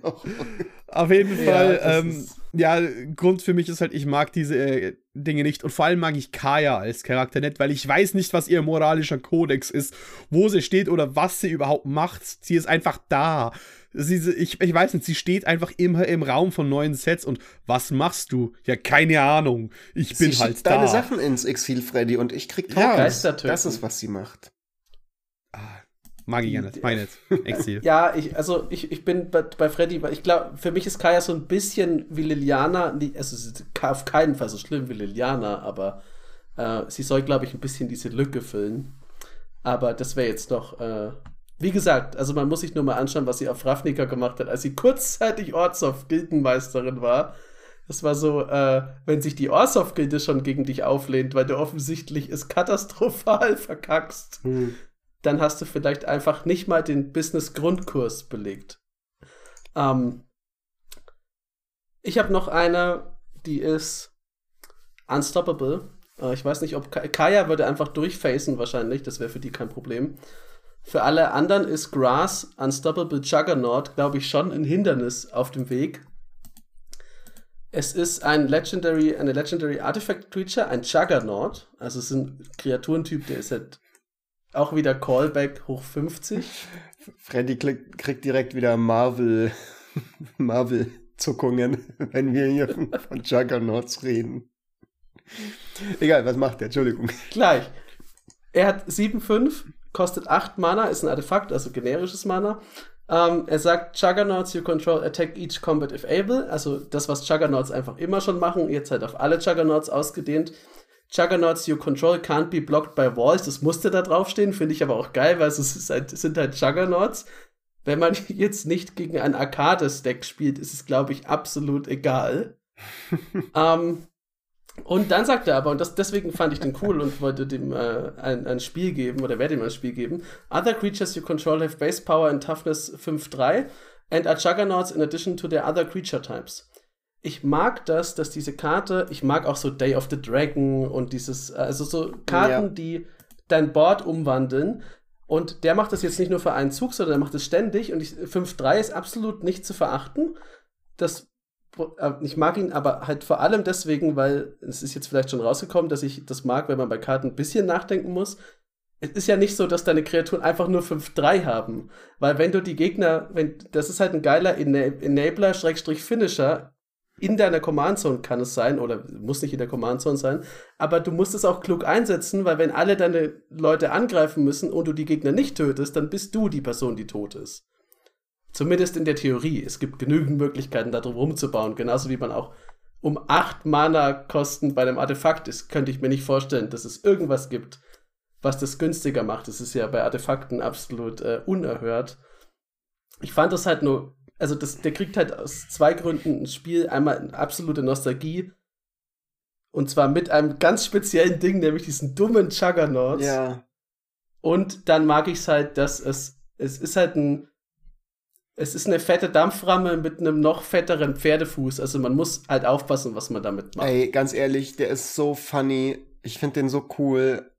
Auf jeden Fall, ja, ähm, ja, Grund für mich ist halt, ich mag diese äh, Dinge nicht und vor allem mag ich Kaya als Charakter nicht, weil ich weiß nicht, was ihr moralischer Kodex ist, wo sie steht oder was sie überhaupt macht. Sie ist einfach da. Sie, ich, ich weiß nicht, sie steht einfach immer im Raum von neuen Sets und was machst du? Ja, keine Ahnung. Ich bin sie halt da. deine Sachen ins Exil, Freddy, und ich krieg Tokens. Ja, das ist, was sie macht. Mag ich ja nicht. Meine Exil. [laughs] ja, ich, also ich, ich bin bei, bei Freddy, weil ich glaube, für mich ist Kaya so ein bisschen wie Liliana. Es ist auf keinen Fall so schlimm wie Liliana, aber äh, sie soll, glaube ich, ein bisschen diese Lücke füllen. Aber das wäre jetzt noch, äh, wie gesagt, also man muss sich nur mal anschauen, was sie auf Ravnica gemacht hat, als sie kurzzeitig Ortsov-Gildenmeisterin war. Das war so, äh, wenn sich die Orsov-Gilde schon gegen dich auflehnt, weil du offensichtlich es katastrophal [laughs] verkackst. Hm dann hast du vielleicht einfach nicht mal den Business-Grundkurs belegt. Ähm, ich habe noch eine, die ist Unstoppable. Äh, ich weiß nicht, ob Kaya würde einfach durchfacen wahrscheinlich, das wäre für die kein Problem. Für alle anderen ist Grass Unstoppable Juggernaut, glaube ich, schon ein Hindernis auf dem Weg. Es ist ein Legendary, eine Legendary Artifact Creature, ein Juggernaut. Also es ist ein Kreaturentyp, der ist halt auch wieder Callback hoch 50. [laughs] Freddy kriegt direkt wieder Marvel, [laughs] Marvel-Zuckungen, [laughs] wenn wir hier von Juggernauts reden. Egal, was macht der? Entschuldigung. Gleich. Er hat 7,5, kostet 8 Mana, ist ein Artefakt, also generisches Mana. Um, ähm, er sagt, Juggernauts you control attack each combat if able. Also das, was Juggernauts einfach immer schon machen, jetzt halt auf alle Juggernauts ausgedehnt. Juggernauts you control can't be blocked by walls. Das musste da draufstehen, finde ich aber auch geil, weil es, halt, es sind halt Juggernauts. Wenn man [laughs] jetzt nicht gegen ein Arcades-Deck spielt, ist es, glaube ich, absolut egal. [laughs] ähm, und dann sagt er aber, und das, deswegen fand ich den cool und wollte dem äh, ein, ein Spiel geben, oder werde ihm ein Spiel geben. Other creatures you control have base power and toughness 5-3 and are Juggernauts in addition to their other creature types ich mag das, dass diese Karte, ich mag auch so Day of the Dragon und dieses, also so Karten, ja. die dein Board umwandeln. Und der macht das jetzt nicht nur für einen Zug, sondern der macht es ständig. Und 5-3 ist absolut nicht zu verachten. Das, äh, ich mag ihn aber halt vor allem deswegen, weil es ist jetzt vielleicht schon rausgekommen, dass ich das mag, wenn man bei Karten ein bisschen nachdenken muss. Es ist ja nicht so, dass deine Kreaturen einfach nur 5-3 haben. Weil wenn du die Gegner, wenn, das ist halt ein geiler Enabler-Finisher in deiner Command Zone kann es sein, oder muss nicht in der Command Zone sein, aber du musst es auch klug einsetzen, weil wenn alle deine Leute angreifen müssen und du die Gegner nicht tötest, dann bist du die Person, die tot ist. Zumindest in der Theorie. Es gibt genügend Möglichkeiten, da drum rumzubauen, genauso wie man auch um 8 Mana-Kosten bei einem Artefakt ist, könnte ich mir nicht vorstellen, dass es irgendwas gibt, was das günstiger macht. Das ist ja bei Artefakten absolut äh, unerhört. Ich fand das halt nur also das, der kriegt halt aus zwei Gründen ein Spiel. Einmal eine absolute Nostalgie. Und zwar mit einem ganz speziellen Ding, nämlich diesen dummen Juggernaut. Ja. Und dann mag ich es halt, dass es, es ist halt ein, es ist eine fette Dampframme mit einem noch fetteren Pferdefuß. Also man muss halt aufpassen, was man damit macht. Ey, ganz ehrlich, der ist so funny. Ich finde den so cool.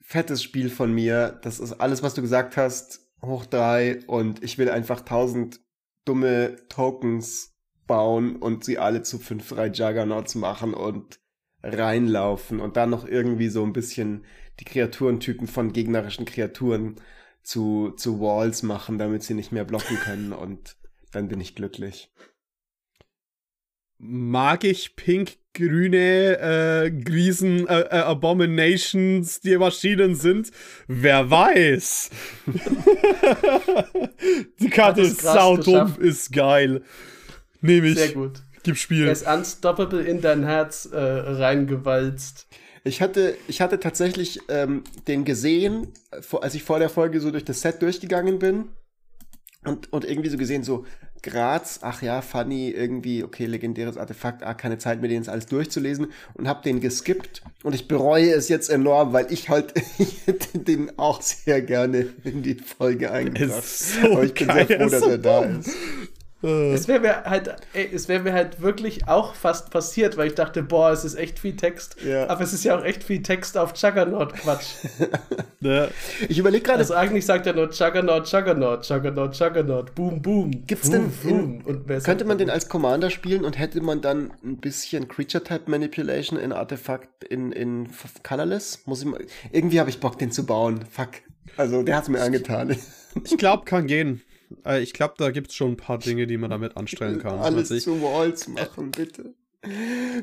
Fettes Spiel von mir. Das ist alles, was du gesagt hast, hoch drei. Und ich will einfach tausend dumme Tokens bauen und sie alle zu fünf, drei Juggernauts machen und reinlaufen und dann noch irgendwie so ein bisschen die Kreaturentypen von gegnerischen Kreaturen zu, zu Walls machen, damit sie nicht mehr blocken können [laughs] und dann bin ich glücklich. Mag ich pink-grüne äh, Riesen äh, äh, Abominations, die Maschinen sind? Wer weiß? [laughs] die Karte ist saudumpf, ist geil. Nehme ich. Sehr gut. Gib Spiel. Er ist unstoppable in dein Herz äh, reingewalzt. Ich hatte, ich hatte tatsächlich ähm, den gesehen, als ich vor der Folge so durch das Set durchgegangen bin. Und, und irgendwie so gesehen, so Graz, ach ja, funny, irgendwie, okay, legendäres Artefakt, ah, keine Zeit, mir den jetzt alles durchzulesen und hab den geskippt und ich bereue es jetzt enorm, weil ich halt, [laughs] den auch sehr gerne in die Folge eingebracht. So Aber ich bin sehr froh, dass er da ist. Äh. Es wäre mir halt, ey, es wäre mir halt wirklich auch fast passiert, weil ich dachte, boah, es ist echt viel Text. Ja. Aber es ist ja auch echt viel Text auf Juggernaut Quatsch. [laughs] ja. Ich überlege gerade. Also eigentlich sagt er nur Juggernaut, Juggernaut, Juggernaut, Juggernaut, boom, boom. Gibt's boom, denn in, boom. könnte man den als Commander spielen und hätte man dann ein bisschen Creature Type Manipulation in Artefakt in, in Colorless? Muss ich mal, irgendwie habe ich Bock, den zu bauen. Fuck. Also, der hat's mir angetan. Ich glaube, kann gehen. Äh, ich glaube, da gibt es schon ein paar Dinge, die man damit anstellen [laughs] kann. Alles zu Walls machen, bitte.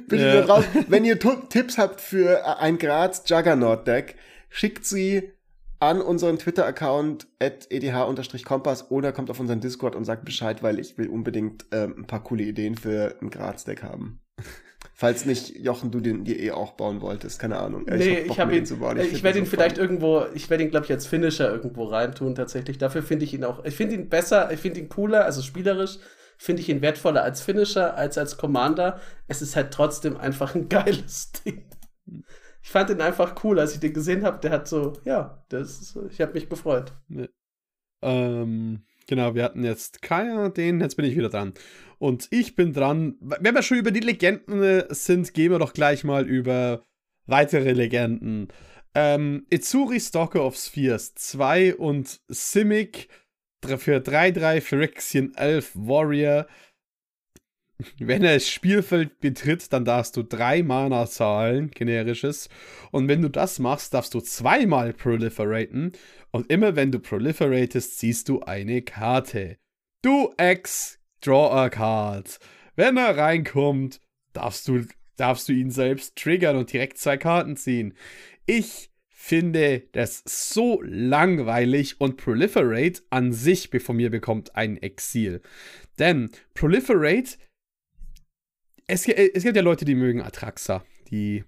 Bitte ja. raus. Wenn ihr Tipps habt für ein Graz Juggernaut Deck, schickt sie an unseren Twitter-Account at edh-kompass oder kommt auf unseren Discord und sagt Bescheid, weil ich will unbedingt ähm, ein paar coole Ideen für ein Graz-Deck haben. Falls nicht, Jochen, du den dir eh auch bauen wolltest, keine Ahnung. Nee, ich habe ihn, zu bauen. ich, ich werde ihn so vielleicht fun. irgendwo, ich werde ihn, glaube ich, als Finisher irgendwo reintun, tatsächlich. Dafür finde ich ihn auch, ich finde ihn besser, ich finde ihn cooler, also spielerisch, finde ich ihn wertvoller als Finisher, als als Commander. Es ist halt trotzdem einfach ein [laughs] geiles Ding. Ich fand ihn einfach cool, als ich den gesehen habe. Der hat so, ja, das ist, ich habe mich gefreut. Nee. Ähm, genau, wir hatten jetzt Kaya, den, jetzt bin ich wieder dran. Und ich bin dran. Wenn wir schon über die Legenden äh, sind, gehen wir doch gleich mal über weitere Legenden. Ähm, Itsuri Stalker of Spheres 2 und Simic für 3-3 Phyrexian 11 Warrior. Wenn er das Spielfeld betritt, dann darfst du drei Mana zahlen, generisches. Und wenn du das machst, darfst du zweimal proliferaten. Und immer wenn du proliferatest, ziehst du eine Karte. Du Ex Draw a card. Wenn er reinkommt, darfst du, darfst du ihn selbst triggern und direkt zwei Karten ziehen. Ich finde das so langweilig und Proliferate an sich von mir bekommt ein Exil. Denn Proliferate, es, es gibt ja Leute, die mögen Atraxa, die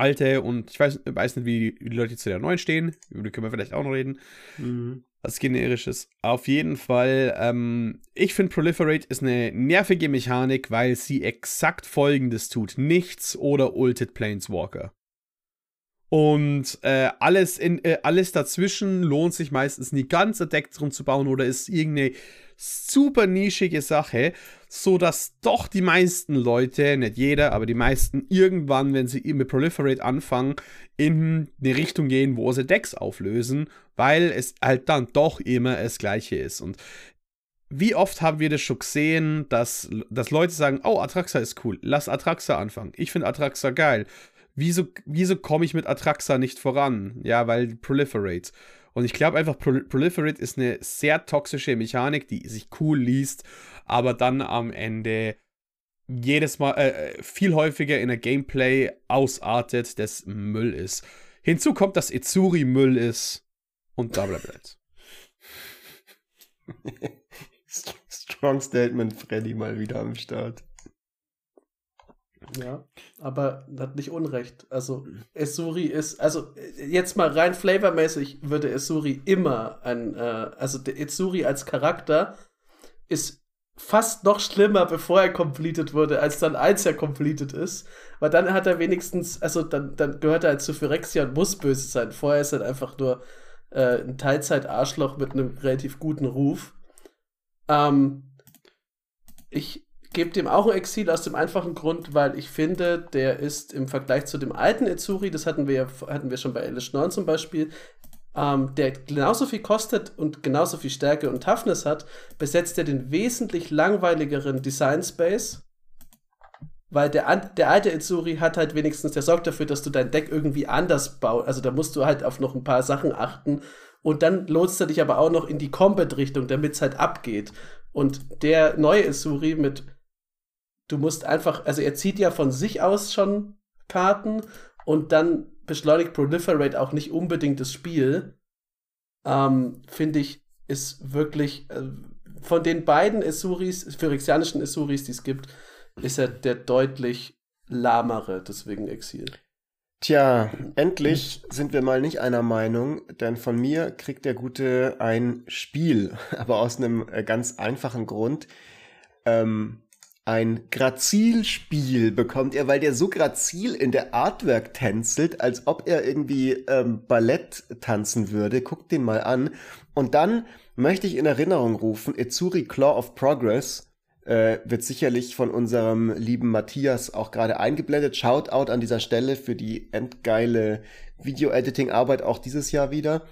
alte und ich weiß, weiß nicht, wie die Leute zu der neuen stehen. Über die können wir vielleicht auch noch reden. Mhm was generisches. Auf jeden Fall, ähm, ich finde Proliferate ist eine nervige Mechanik, weil sie exakt folgendes tut: Nichts oder ulted Planeswalker. Und äh, alles, in, äh, alles dazwischen lohnt sich meistens nie ganz Deck drum zu bauen oder ist irgendeine super nischige Sache, so dass doch die meisten Leute, nicht jeder, aber die meisten irgendwann, wenn sie mit Proliferate anfangen, in eine Richtung gehen, wo sie Decks auflösen, weil es halt dann doch immer das Gleiche ist. Und wie oft haben wir das schon gesehen, dass, dass Leute sagen, oh, Atraxa ist cool, lass Atraxa anfangen. Ich finde Atraxa geil wieso, wieso komme ich mit Atraxa nicht voran? Ja, weil Proliferate. Und ich glaube einfach, Pro Proliferate ist eine sehr toxische Mechanik, die sich cool liest, aber dann am Ende jedes Mal äh, viel häufiger in der Gameplay ausartet, das Müll ist. Hinzu kommt, dass Itsuri Müll ist und bla bla. [laughs] Strong Statement, Freddy mal wieder am Start. Ja, aber hat nicht Unrecht. Also, Esuri ist, also jetzt mal rein flavormäßig würde Esuri immer ein, äh, also der Esuri als Charakter ist fast noch schlimmer, bevor er completed wurde, als dann eins ja completed ist. Weil dann hat er wenigstens, also dann, dann gehört er halt zu Phyrexia und muss böse sein. Vorher ist er einfach nur äh, ein Teilzeit-Arschloch mit einem relativ guten Ruf. Ähm, ich gebe dem auch ein Exil aus dem einfachen Grund, weil ich finde, der ist im Vergleich zu dem alten Itsuri, das hatten wir, hatten wir schon bei Alice 9 zum Beispiel, ähm, der genauso viel kostet und genauso viel Stärke und Toughness hat, besetzt er den wesentlich langweiligeren Design Space. Weil der, der alte Itsuri hat halt wenigstens, der sorgt dafür, dass du dein Deck irgendwie anders baust. Also da musst du halt auf noch ein paar Sachen achten. Und dann lohnst du dich aber auch noch in die Combat-Richtung, damit es halt abgeht. Und der neue Isuri mit, du musst einfach, also er zieht ja von sich aus schon Karten und dann beschleunigt Proliferate auch nicht unbedingt das Spiel. Ähm, Finde ich, ist wirklich äh, von den beiden Isuris, phyrexianischen Isuris, die es gibt, ist er der deutlich lahmere, deswegen Exil. Tja, endlich sind wir mal nicht einer Meinung, denn von mir kriegt der Gute ein Spiel, [laughs] aber aus einem äh, ganz einfachen Grund. Ähm, ein Grazilspiel bekommt er, weil der so grazil in der Artwork tänzelt, als ob er irgendwie ähm, Ballett tanzen würde. Guckt den mal an. Und dann möchte ich in Erinnerung rufen, Itsuri Claw of Progress äh, wird sicherlich von unserem lieben Matthias auch gerade eingeblendet. Shoutout an dieser Stelle für die endgeile Video-Editing-Arbeit auch dieses Jahr wieder.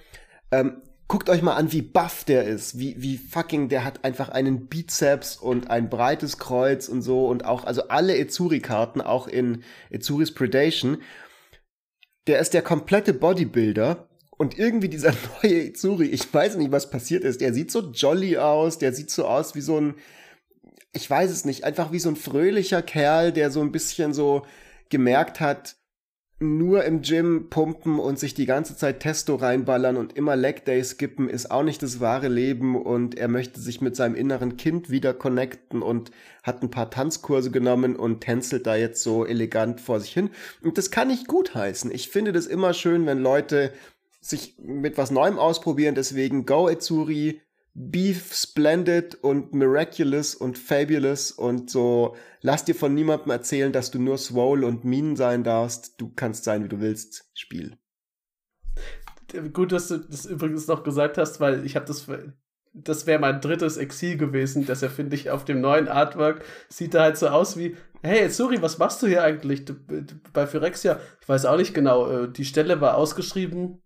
Ähm, guckt euch mal an, wie buff der ist, wie, wie fucking, der hat einfach einen Bizeps und ein breites Kreuz und so und auch, also alle Etsuri-Karten, auch in Etsuris Predation. Der ist der komplette Bodybuilder und irgendwie dieser [laughs] neue Etsuri, ich weiß nicht, was passiert ist, der sieht so jolly aus, der sieht so aus wie so ein, ich weiß es nicht, einfach wie so ein fröhlicher Kerl, der so ein bisschen so gemerkt hat, nur im Gym pumpen und sich die ganze Zeit Testo reinballern und immer Leg Day skippen ist auch nicht das wahre Leben und er möchte sich mit seinem inneren Kind wieder connecten und hat ein paar Tanzkurse genommen und tänzelt da jetzt so elegant vor sich hin. Und das kann ich gut heißen. Ich finde das immer schön, wenn Leute sich mit was Neuem ausprobieren. Deswegen Go Etsuri, Beef Splendid und Miraculous und Fabulous und so. Lass dir von niemandem erzählen, dass du nur Swole und Mean sein darfst. Du kannst sein, wie du willst. Spiel. Gut, dass du das übrigens noch gesagt hast, weil ich habe das das wäre mein drittes Exil gewesen, er, finde ich, auf dem neuen Artwork sieht er halt so aus wie, hey, sorry, was machst du hier eigentlich du, du, bei Phyrexia? Ich weiß auch nicht genau, äh, die Stelle war ausgeschrieben,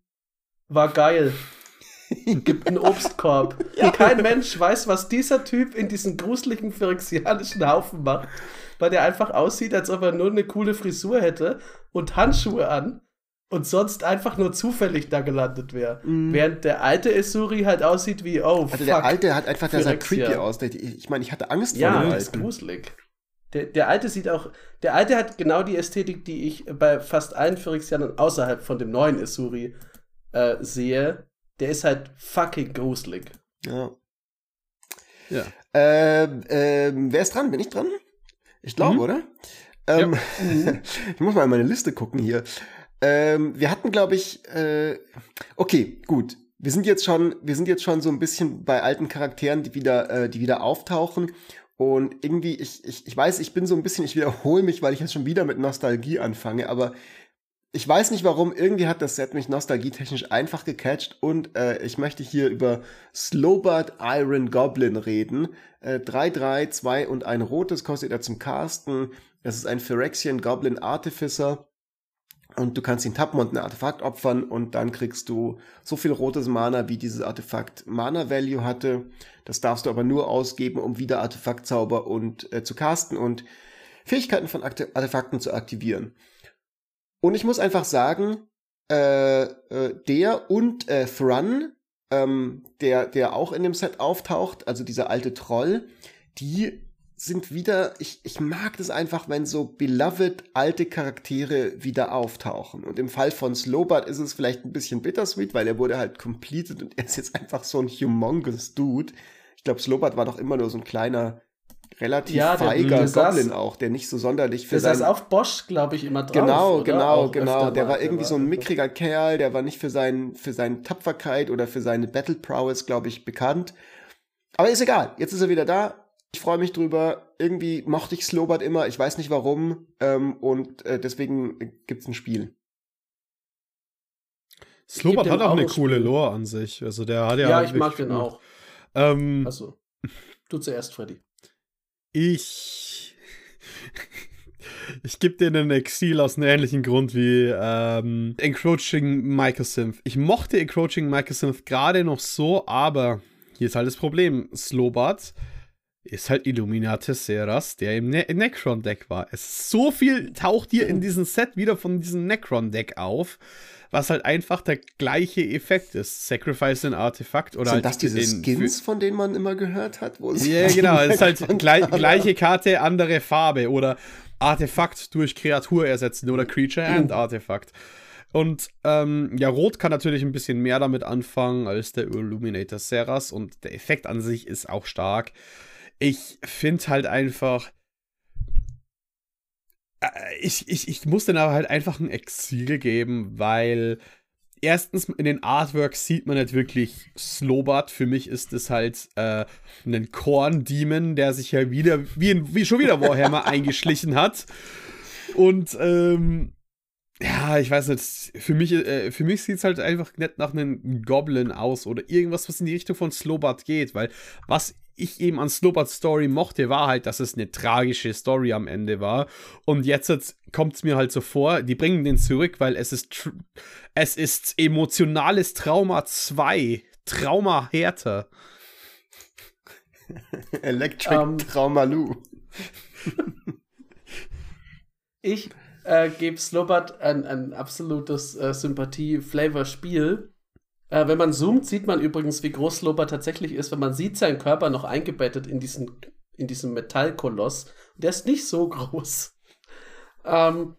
war geil. [laughs] gibt einen Obstkorb. [laughs] ja. Kein Mensch weiß, was dieser Typ in diesem gruseligen phyrexianischen Haufen macht, weil der einfach aussieht, als ob er nur eine coole Frisur hätte und Handschuhe an und sonst einfach nur zufällig da gelandet wäre. Mm. Während der alte Isuri halt aussieht wie, oh, Also der alte hat einfach, der sah creepy aus. Ich meine, ich hatte Angst ja, vor dem alten. Ja, ist gruselig. Der, der alte sieht auch, der alte hat genau die Ästhetik, die ich bei fast allen Phyrexianern außerhalb von dem neuen Isuri äh, sehe der ist halt fucking gruselig. Ja. Ja. Ähm, ähm, wer ist dran? Bin ich dran? Ich glaube, mhm. oder? Ähm, ja. [laughs] ich muss mal in meine Liste gucken hier. Ähm, wir hatten, glaube ich, äh, okay, gut. Wir sind jetzt schon, wir sind jetzt schon so ein bisschen bei alten Charakteren, die wieder, äh, die wieder auftauchen. Und irgendwie, ich, ich, ich weiß, ich bin so ein bisschen, ich wiederhole mich, weil ich jetzt schon wieder mit Nostalgie anfange, aber ich weiß nicht warum, irgendwie hat das Set mich nostalgietechnisch einfach gecatcht und äh, ich möchte hier über Slowbird Iron Goblin reden. Äh, 3, 3, 2 und ein rotes kostet er zum Casten. Das ist ein Phyrexian Goblin Artificer. Und du kannst ihn tappen und ein Artefakt opfern und dann kriegst du so viel rotes Mana, wie dieses Artefakt Mana Value hatte. Das darfst du aber nur ausgeben, um wieder Artefaktzauber und äh, zu casten und Fähigkeiten von Artefakten zu aktivieren. Und ich muss einfach sagen, äh, äh, der und äh, Thrun, ähm, der, der auch in dem Set auftaucht, also dieser alte Troll, die sind wieder, ich, ich mag das einfach, wenn so beloved alte Charaktere wieder auftauchen. Und im Fall von Slowbart ist es vielleicht ein bisschen bittersweet, weil er wurde halt completed und er ist jetzt einfach so ein humongous Dude. Ich glaube, Slowbart war doch immer nur so ein kleiner relativ ja, feiger Goblin saß, auch, der nicht so sonderlich für der saß auf Bosch, glaube ich, immer drauf. Genau, oder? genau, auch genau. Der war irgendwie so ein mickriger Kerl, der war nicht für, sein, für seine Tapferkeit oder für seine Battle Prowess, glaube ich, bekannt. Aber ist egal, jetzt ist er wieder da. Ich freue mich drüber. Irgendwie mochte ich Slowbart immer, ich weiß nicht warum. Ähm, und äh, deswegen gibt's ein Spiel. Slobart hat auch auch eine ein coole. Lore an sich. Also der hat ja. Ja, ich mag den auch. Ähm, Also, du zuerst, Freddy. Ich. Ich gebe dir einen Exil aus einem ähnlichen Grund wie ähm, Encroaching Microsynth. Ich mochte Encroaching Microsynth gerade noch so, aber hier ist halt das Problem. Slobart ist halt Illuminate Seras, der im ne Necron-Deck war. Es so viel taucht hier in diesem Set wieder von diesem Necron-Deck auf, was halt einfach der gleiche Effekt ist. Sacrifice ein Artefakt oder Sind halt das diese in- Skins, von denen man immer gehört hat? Ja, [laughs] genau. Es ist halt gleich, gleiche Karte, andere Farbe oder Artefakt durch Kreatur ersetzen oder Creature and Artefakt. Und ähm, ja, Rot kann natürlich ein bisschen mehr damit anfangen als der Illuminator Seras und der Effekt an sich ist auch stark. Ich finde halt einfach. Äh, Ich, ich, ich muss dann aber halt einfach ein Exil geben, weil erstens in den Artworks sieht man nicht wirklich Slobart. Für mich ist es halt äh, ein Korn-Demon, der sich ja wieder, wie, in, wie schon wieder Warhammer [laughs] eingeschlichen hat. Und ähm, ja, ich weiß nicht, für mich, äh, mich sieht es halt einfach nicht nach einem Goblin aus oder irgendwas, was in die Richtung von Slobart geht, weil was ich eben an Slobarts Story mochte, war halt, dass es eine tragische Story am Ende war. Und jetzt kommt es mir halt so vor, die bringen den zurück, weil es ist, tr- es ist emotionales Trauma 2. Trauma härter. [laughs] Electric Ähm. Traumalu. Ich äh, gebe Slobart ein, ein absolutes äh, Sympathie-Flavor-Spiel. Äh, wenn man zoomt, sieht man übrigens, wie groß Slobart tatsächlich ist, wenn man sieht seinen Körper noch eingebettet in diesen, in diesem Metallkoloss. Der ist nicht so [laughs] groß. Ähm,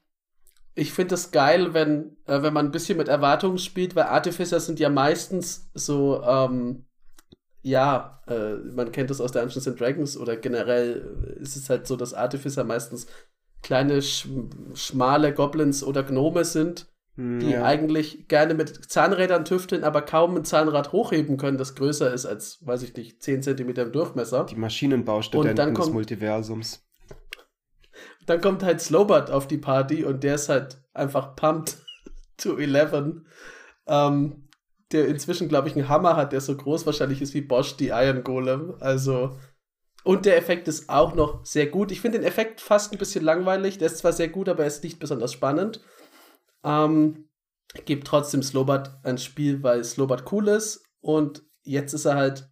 ich finde es geil, wenn, äh, wenn man ein bisschen mit Erwartungen spielt, weil Artificer sind ja meistens so, ähm, ja, äh, man kennt das aus Dungeons and Dragons oder generell ist es halt so, dass Artificer meistens kleine, sch schmale Goblins oder Gnome sind, die ja. eigentlich gerne mit Zahnrädern tüfteln, aber kaum ein Zahnrad hochheben können, das größer ist als, weiß ich nicht, 10 cm im Durchmesser. Die Maschinenbaustudenten des Multiversums. Dann kommt halt Slowbart auf die Party und der ist halt einfach pumped [laughs] to 11. Ähm, der inzwischen, glaube ich, einen Hammer hat, der so groß wahrscheinlich ist wie Bosch, die Iron Golem. Also. Und der Effekt ist auch noch sehr gut. Ich finde den Effekt fast ein bisschen langweilig. Der ist zwar sehr gut, aber er ist nicht besonders spannend. Ähm, ich gebe trotzdem Slowbart ein Spiel, weil Slowbart cool ist. Und jetzt ist er halt.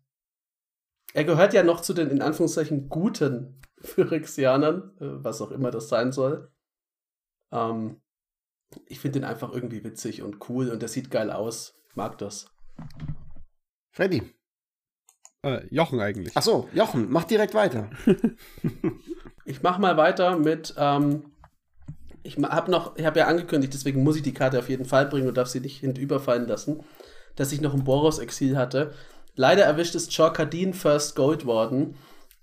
Er gehört ja noch zu den in Anführungszeichen guten [laughs] Phyrexianern, äh, was auch immer das sein soll. Ähm, ich finde den einfach irgendwie witzig und cool und der sieht geil aus. Ich mag das. Freddy. Äh, Jochen eigentlich. Ach so, Jochen, mach direkt weiter. [laughs] Ich mache mal weiter mit. Ähm, ich habe noch, ich habe ja angekündigt, deswegen muss ich die Karte auf jeden Fall bringen und darf sie nicht hinüberfallen lassen, dass ich noch ein Boros-Exil hatte. Leider erwischt es Chorkadin First Gold worden.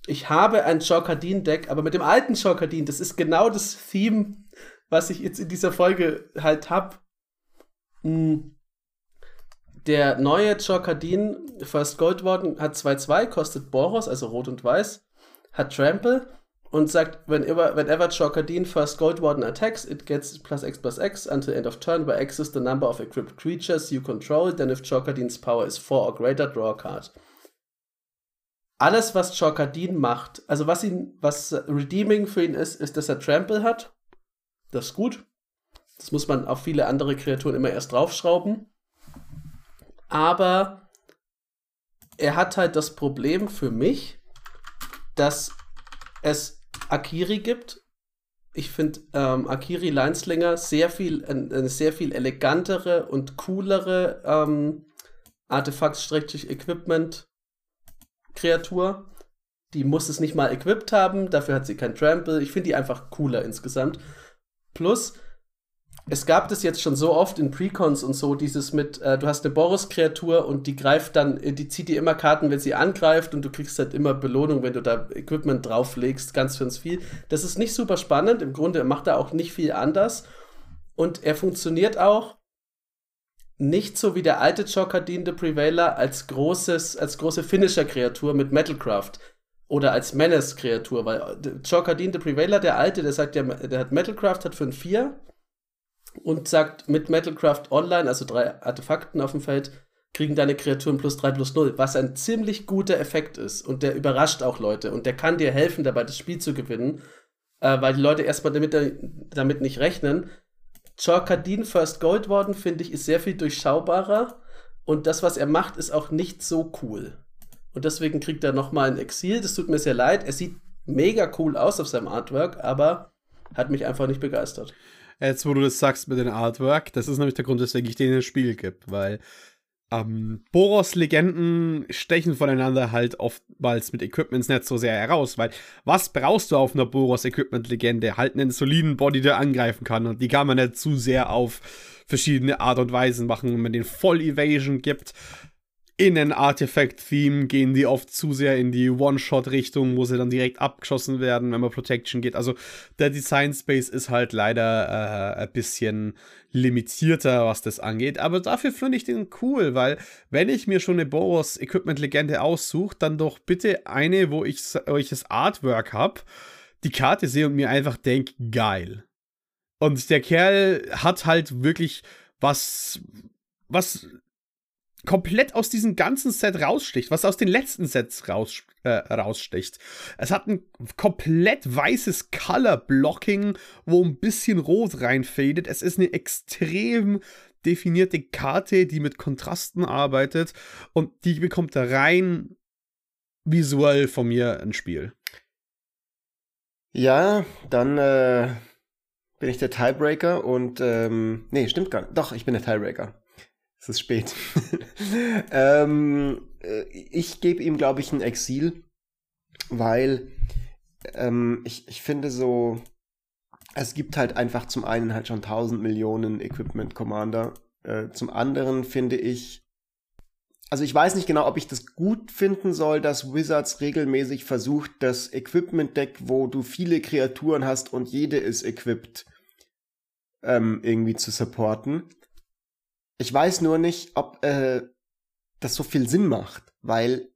Ich habe ein Chorkadin-Deck, aber mit dem alten Chorkadin, das ist genau das Theme, was ich jetzt in dieser Folge halt hab. Hm. Der neue Chorkadin First Gold worden hat 2-2, kostet Boros, also rot und weiß, hat Trample und sagt, whenever, whenever Chorkadin First Gold Warden attacks, it gets plus X plus X until end of turn, where X is the number of equipped creatures you control, then if Chorkadin's power is 4 or greater, draw a card. Alles, was Chorkadin macht, also was ihn, was redeeming für ihn ist, ist, dass er Trample hat. Das ist gut. Das muss man auf viele andere Kreaturen immer erst draufschrauben. Aber er hat halt das Problem für mich, dass es Akiri gibt. Ich finde ähm, Akiri Lineslinger sehr viel, ein- eine sehr viel elegantere und coolere ähm, Artefakt-Equipment-Kreatur. Die muss es nicht mal equipped haben, dafür hat sie kein Trample. Ich finde die einfach cooler insgesamt. Plus, es gab das jetzt schon so oft in Precons und so, dieses mit, äh, du hast eine Boris-Kreatur und die greift dann, äh, die zieht dir immer Karten, wenn sie angreift und du kriegst halt immer Belohnung, wenn du da Equipment drauflegst, ganz uns viel. Das ist nicht super spannend, im Grunde macht er auch nicht viel anders und er funktioniert auch nicht so wie der alte Jokadin the Prevailer als großes, als große Finisher-Kreatur mit Metalcraft oder als Menace-Kreatur, weil Jokadin the Prevailer, der alte, der sagt ja, der hat Metalcraft, hat 5-4 und sagt mit Metalcraft Online, also drei Artefakten auf dem Feld, kriegen deine Kreaturen plus 3 plus 0, was ein ziemlich guter Effekt ist und der überrascht auch Leute und der kann dir helfen, dabei das Spiel zu gewinnen, äh, weil die Leute erstmal damit, damit nicht rechnen. Chorkadin First Gold worden, finde ich, ist sehr viel durchschaubarer und das, was er macht, ist auch nicht so cool. Und deswegen kriegt er nochmal ein Exil. Das tut mir sehr leid. Er sieht mega cool aus auf seinem Artwork, aber hat mich einfach nicht begeistert. Jetzt, wo du das sagst mit dem Artwork, das ist nämlich der Grund, weswegen ich denen ein Spiel gibt, weil ähm, Boros-Legenden stechen voneinander halt oftmals mit Equipments nicht so sehr heraus, weil was brauchst du auf einer Boros-Equipment-Legende? Halt einen soliden Body, der angreifen kann und die kann man nicht zu sehr auf verschiedene Art und Weisen machen, wenn man den Voll-Evasion gibt in ein Artifact-Theme gehen die oft zu sehr in die One-Shot-Richtung, wo sie dann direkt abgeschossen werden, wenn man Protection geht. Also der Design-Space ist halt leider äh, ein bisschen limitierter, was das angeht. Aber dafür finde ich den cool, weil wenn ich mir schon eine Boros Equipment-Legende aussuche, dann doch bitte eine, wo ich, das Artwork habe, die Karte sehe und mir einfach denke, geil. Und der Kerl hat halt wirklich was, was komplett aus diesem ganzen Set raussticht, was aus den letzten Sets raus, äh, raussticht. Es hat ein komplett weißes Color Blocking, wo ein bisschen rot reinfadet. Es ist eine extrem definierte Karte, die mit Kontrasten arbeitet und die bekommt rein visuell von mir ein Spiel. Ja, dann äh, bin ich der Tiebreaker und ähm, nee, stimmt gar nicht. Doch, ich bin der Tiebreaker. Es ist spät. [laughs] ähm, äh, ich gebe ihm, glaube ich, ein Exil, weil ähm, ich, ich finde so, es gibt halt einfach zum einen halt schon 1000 Millionen Equipment Commander. Äh, zum anderen finde ich, also ich weiß nicht genau, ob ich das gut finden soll, dass Wizards regelmäßig versucht, das Equipment Deck, wo du viele Kreaturen hast und jede ist equipped, ähm, irgendwie zu supporten. Ich weiß nur nicht, ob äh, das so viel Sinn macht, weil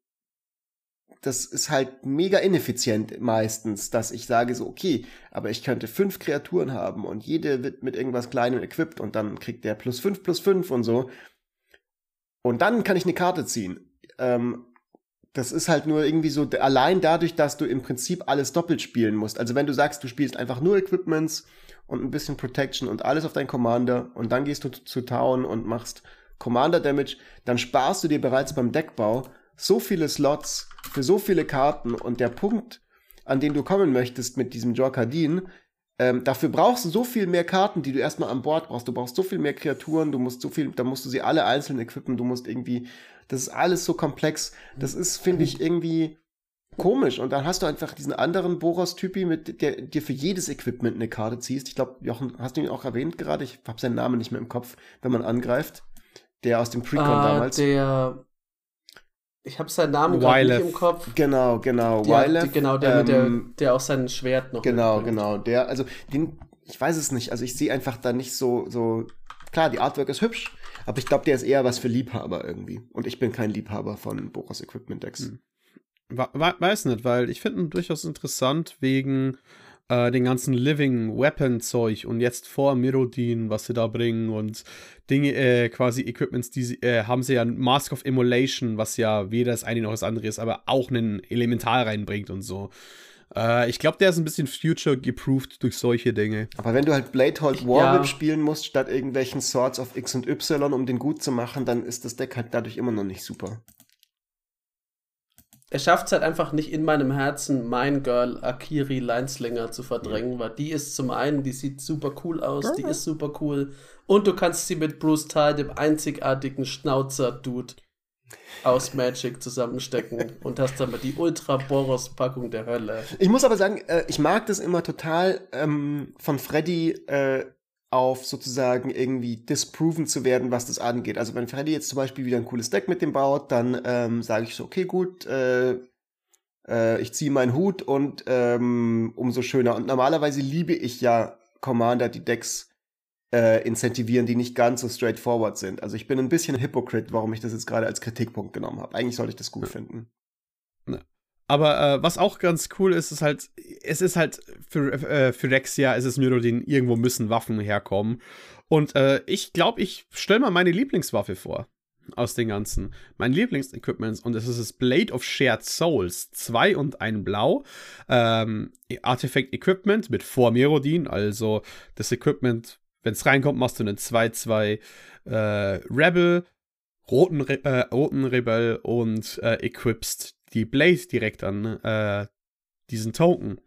das ist halt mega ineffizient meistens, dass ich sage so, okay, aber ich könnte fünf Kreaturen haben und jede wird mit irgendwas Kleinem equipped und dann kriegt der plus fünf plus fünf und so. Und dann kann ich eine Karte ziehen. Ähm, das ist halt nur irgendwie so, allein dadurch, dass du im Prinzip alles doppelt spielen musst. Also wenn du sagst, du spielst einfach nur Equipments und ein bisschen Protection und alles auf deinen Commander und dann gehst du zu Town und machst Commander Damage, dann sparst du dir bereits beim Deckbau so viele Slots für so viele Karten und der Punkt, an den du kommen möchtest mit diesem Jorkadin, ähm, dafür brauchst du so viel mehr Karten, die du erstmal an Bord brauchst. Du brauchst so viel mehr Kreaturen, du musst so viel, da musst du sie alle einzeln equippen, du musst irgendwie, das ist alles so komplex. Das ist, finde ich, irgendwie komisch. Und dann hast du einfach diesen anderen Boros-Typi, mit der dir für jedes Equipment eine Karte ziehst. Ich glaube, Jochen, hast du ihn auch erwähnt gerade? Ich habe seinen Namen nicht mehr im Kopf, wenn man angreift. Der aus dem Precon uh, damals. Der. Ich habe seinen Namen gerade nicht im Kopf. Genau, genau. Der, Wylef, genau, der, ähm, der, der auch sein Schwert noch. Genau, mitbringt. genau. Der, also den, ich weiß es nicht. Also ich sehe einfach da nicht so, so. Klar, die Artwork ist hübsch, aber ich glaube, der ist eher was für Liebhaber irgendwie. Und ich bin kein Liebhaber von Boros Equipment Decks. Hm. Weiß nicht, weil ich finde ihn durchaus interessant wegen äh, den ganzen Living Weapon Zeug und jetzt vor Mirodin, was sie da bringen und Dinge, äh, quasi Equipments, die sie, äh, haben sie ja Mask of Immolation, was ja weder das eine noch das andere ist, aber auch einen Elemental reinbringt und so. Äh, ich glaube, der ist ein bisschen future geproved durch solche Dinge. Aber wenn du halt Bladehold Warwhip ja. spielen musst, statt irgendwelchen Swords of X und Y, um den gut zu machen, dann ist das Deck halt dadurch immer noch nicht super er schafft es halt einfach nicht in meinem Herzen, mein Girl Akiri Lineslinger zu verdrängen, weil die ist zum einen, die sieht super cool aus, die ist super cool. Und du kannst sie mit Bruce Tal, dem einzigartigen Schnauzer-Dude aus Magic zusammenstecken [laughs] und hast dann mal die Ultra-Boros-Packung der Hölle. Ich muss aber sagen, äh, ich mag das immer total ähm, von Freddy äh, auf sozusagen irgendwie disproven zu werden, was das angeht. Also wenn Freddy jetzt zum Beispiel wieder ein cooles Deck mit dem baut, dann ähm, sage ich so, okay, gut, äh, äh, ich ziehe meinen Hut und ähm, umso schöner. Und normalerweise liebe ich ja Commander, die Decks äh, incentivieren, die nicht ganz so straightforward sind. Also ich bin ein bisschen Hypocrite, warum ich das jetzt gerade als Kritikpunkt genommen habe. Eigentlich sollte ich das gut ja. finden. Aber äh, was auch ganz cool ist, ist halt, es ist halt für, äh, für Rexia, es ist Myrodin, irgendwo müssen Waffen herkommen. Und äh, ich glaube, ich stelle mal meine Lieblingswaffe vor aus den ganzen. Mein Lieblingsequipment und es ist das Blade of Shared Souls. Zwei und ein Blau. Ähm, Artifact Equipment mit 4 Merodin, also das Equipment, wenn es reinkommt, machst du einen 2-2 äh, Rebel, roten, Re äh, roten Rebel und äh, equipst die Blade direkt an äh, diesen Token.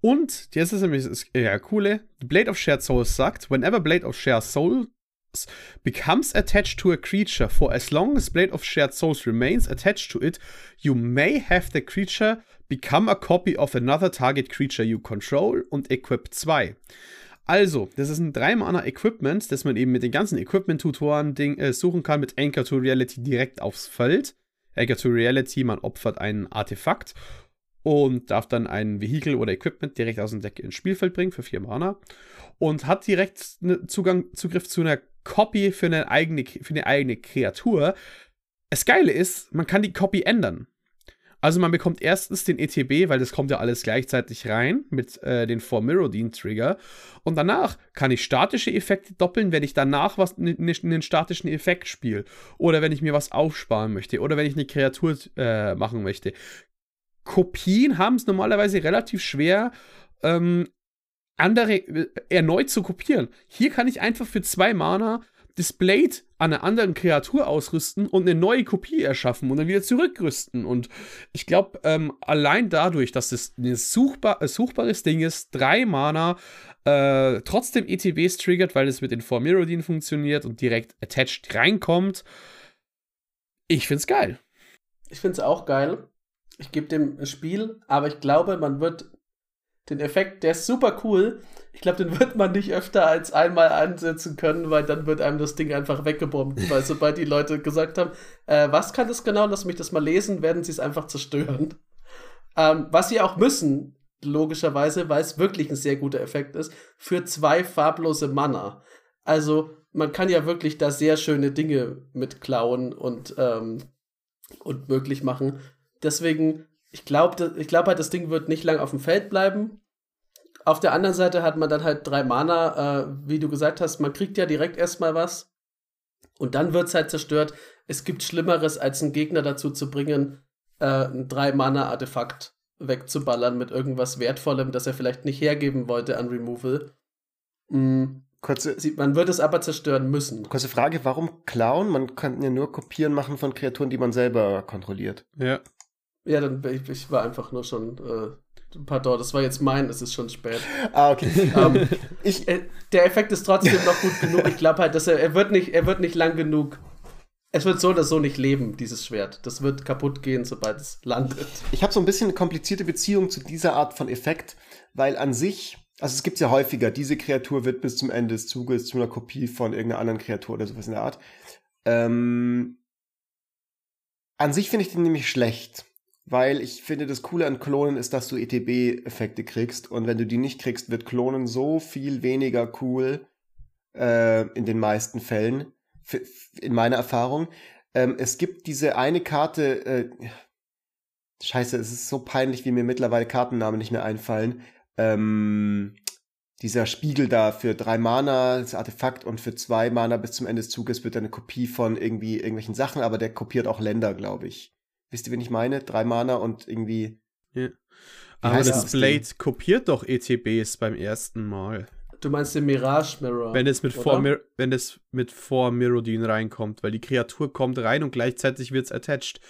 Und jetzt ist nämlich das ja, coole: Blade of Shared Souls sagt, whenever Blade of Shared Souls becomes attached to a creature for as long as Blade of Shared Souls remains attached to it, you may have the creature become a copy of another target creature you control und equip 2. Also, das ist ein 3-Mana-Equipment, das man eben mit den ganzen Equipment-Tutoren äh, suchen kann, mit Anchor to Reality direkt aufs Feld. Anchor to Reality, man opfert ein Artefakt und darf dann ein Vehikel oder Equipment direkt aus dem Deck ins Spielfeld bringen für 4 Mana und hat direkt Zugang, Zugriff zu einer Copy für eine eigene, für eine eigene Kreatur. Das Geile ist, man kann die Copy ändern. Also man bekommt erstens den ETB, weil das kommt ja alles gleichzeitig rein mit äh, den 4 Mirrodin Trigger. Und danach kann ich statische Effekte doppeln, wenn ich danach was einen statischen Effekt spiele. Oder wenn ich mir was aufsparen möchte. Oder wenn ich eine Kreatur äh, machen möchte. Kopien haben es normalerweise relativ schwer, ähm, andere äh, erneut zu kopieren. Hier kann ich einfach für zwei Mana das Blade an einer anderen Kreatur ausrüsten und eine neue Kopie erschaffen und dann wieder zurückrüsten. Und ich glaube, ähm, allein dadurch, dass das ein suchbar, äh, suchbares Ding ist, drei Mana, äh, trotzdem ETBs triggert, weil es mit den Four Mirrodin funktioniert und direkt attached reinkommt. Ich find's geil. Ich find's auch geil. Ich gebe dem Spiel, aber ich glaube, man wird den Effekt, der ist super cool. Ich glaube, den wird man nicht öfter als einmal einsetzen können, weil dann wird einem das Ding einfach weggebombt. weil sobald die Leute gesagt haben, äh, was kann das genau, lass mich das mal lesen, werden sie es einfach zerstören. Ähm, was sie auch müssen, logischerweise, weil es wirklich ein sehr guter Effekt ist, für zwei farblose Mana. Also man kann ja wirklich da sehr schöne Dinge mit klauen und, ähm, und möglich machen. Deswegen ich glaube ich glaub halt, das Ding wird nicht lang auf dem Feld bleiben. Auf der anderen Seite hat man dann halt drei Mana, äh, wie du gesagt hast, man kriegt ja direkt erstmal was. Und dann wird es halt zerstört. Es gibt Schlimmeres, als einen Gegner dazu zu bringen, äh, ein drei Mana-Artefakt wegzuballern mit irgendwas Wertvollem, das er vielleicht nicht hergeben wollte an Removal. Mhm. Kurze, man wird es aber zerstören müssen. Kurze Frage, warum klauen? Man kann ja nur Kopieren machen von Kreaturen, die man selber kontrolliert. Ja. Ja, dann ich, ich war einfach nur schon. Äh, pardon, das war jetzt mein, es ist schon spät. Ah, okay. [laughs] ähm, ich, äh, der Effekt ist trotzdem noch gut genug. Ich glaube halt, dass er, er wird nicht, er wird nicht lang genug. Es wird so oder so nicht leben, dieses Schwert. Das wird kaputt gehen, sobald es landet. Ich habe so ein bisschen eine komplizierte Beziehung zu dieser Art von Effekt, weil an sich, also es gibt ja häufiger, diese Kreatur wird bis zum Ende des Zuges zu einer Kopie von irgendeiner anderen Kreatur oder sowas in der Art. Ähm, an sich finde ich den nämlich schlecht weil ich finde, das Coole an Klonen ist, dass du ETB-Effekte kriegst und wenn du die nicht kriegst, wird Klonen so viel weniger cool äh, in den meisten Fällen, in meiner Erfahrung. Ähm, es gibt diese eine Karte, äh, scheiße, es ist so peinlich, wie mir mittlerweile Kartennamen nicht mehr einfallen. Ähm, dieser Spiegel da für drei Mana, das Artefakt und für zwei Mana bis zum Ende des Zuges wird eine Kopie von irgendwie irgendwelchen Sachen, aber der kopiert auch Länder, glaube ich. Wisst ihr, wen ich meine? Drei Mana und irgendwie. Ja. Aber das, das Blade Ding? kopiert doch ETBs beim ersten Mal. Du meinst den Mirage Mirror? Wenn es mit Mir wenn es mit Four Mirrodin reinkommt, weil die Kreatur kommt rein und gleichzeitig wird es attached.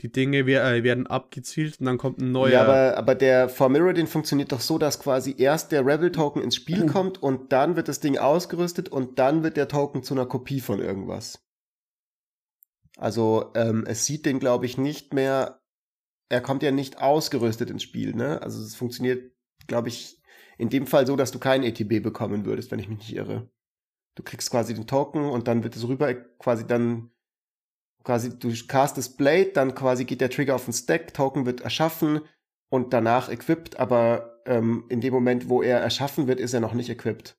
Die Dinge äh, werden abgezielt und dann kommt ein neuer. Ja, aber, aber der Four Mirrodin funktioniert doch so, dass quasi erst der Rebel Token ins Spiel mhm. [clears throat] kommt und dann wird das Ding ausgerüstet und dann wird der Token zu einer Kopie von irgendwas. Also ähm, es sieht den, glaube ich, nicht mehr. Er kommt ja nicht ausgerüstet ins Spiel, ne? Also es funktioniert, glaube ich, in dem Fall so, dass du kein ETB bekommen würdest, wenn ich mich nicht irre. Du kriegst quasi den Token und dann wird es rüber quasi dann quasi du castest Blade, dann quasi geht der Trigger auf den Stack, Token wird erschaffen und danach equipped, aber ähm, in dem Moment, wo er erschaffen wird, ist er noch nicht equipped.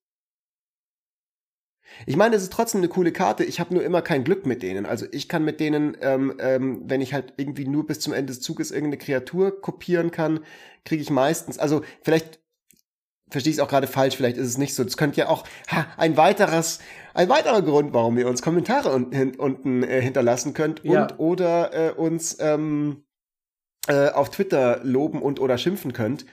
Ich meine, es ist trotzdem eine coole Karte. Ich habe nur immer kein Glück mit denen. Also ich kann mit denen, ähm, ähm, wenn ich halt irgendwie nur bis zum Ende des Zuges irgendeine Kreatur kopieren kann, kriege ich meistens. Also vielleicht verstehe ich es auch gerade falsch. Vielleicht ist es nicht so. Das könnte ja auch ha, ein weiteres, ein weiterer Grund, warum ihr uns Kommentare unten, unten äh, hinterlassen könnt und Ja. oder äh, uns ähm, äh, auf Twitter loben und oder schimpfen könnt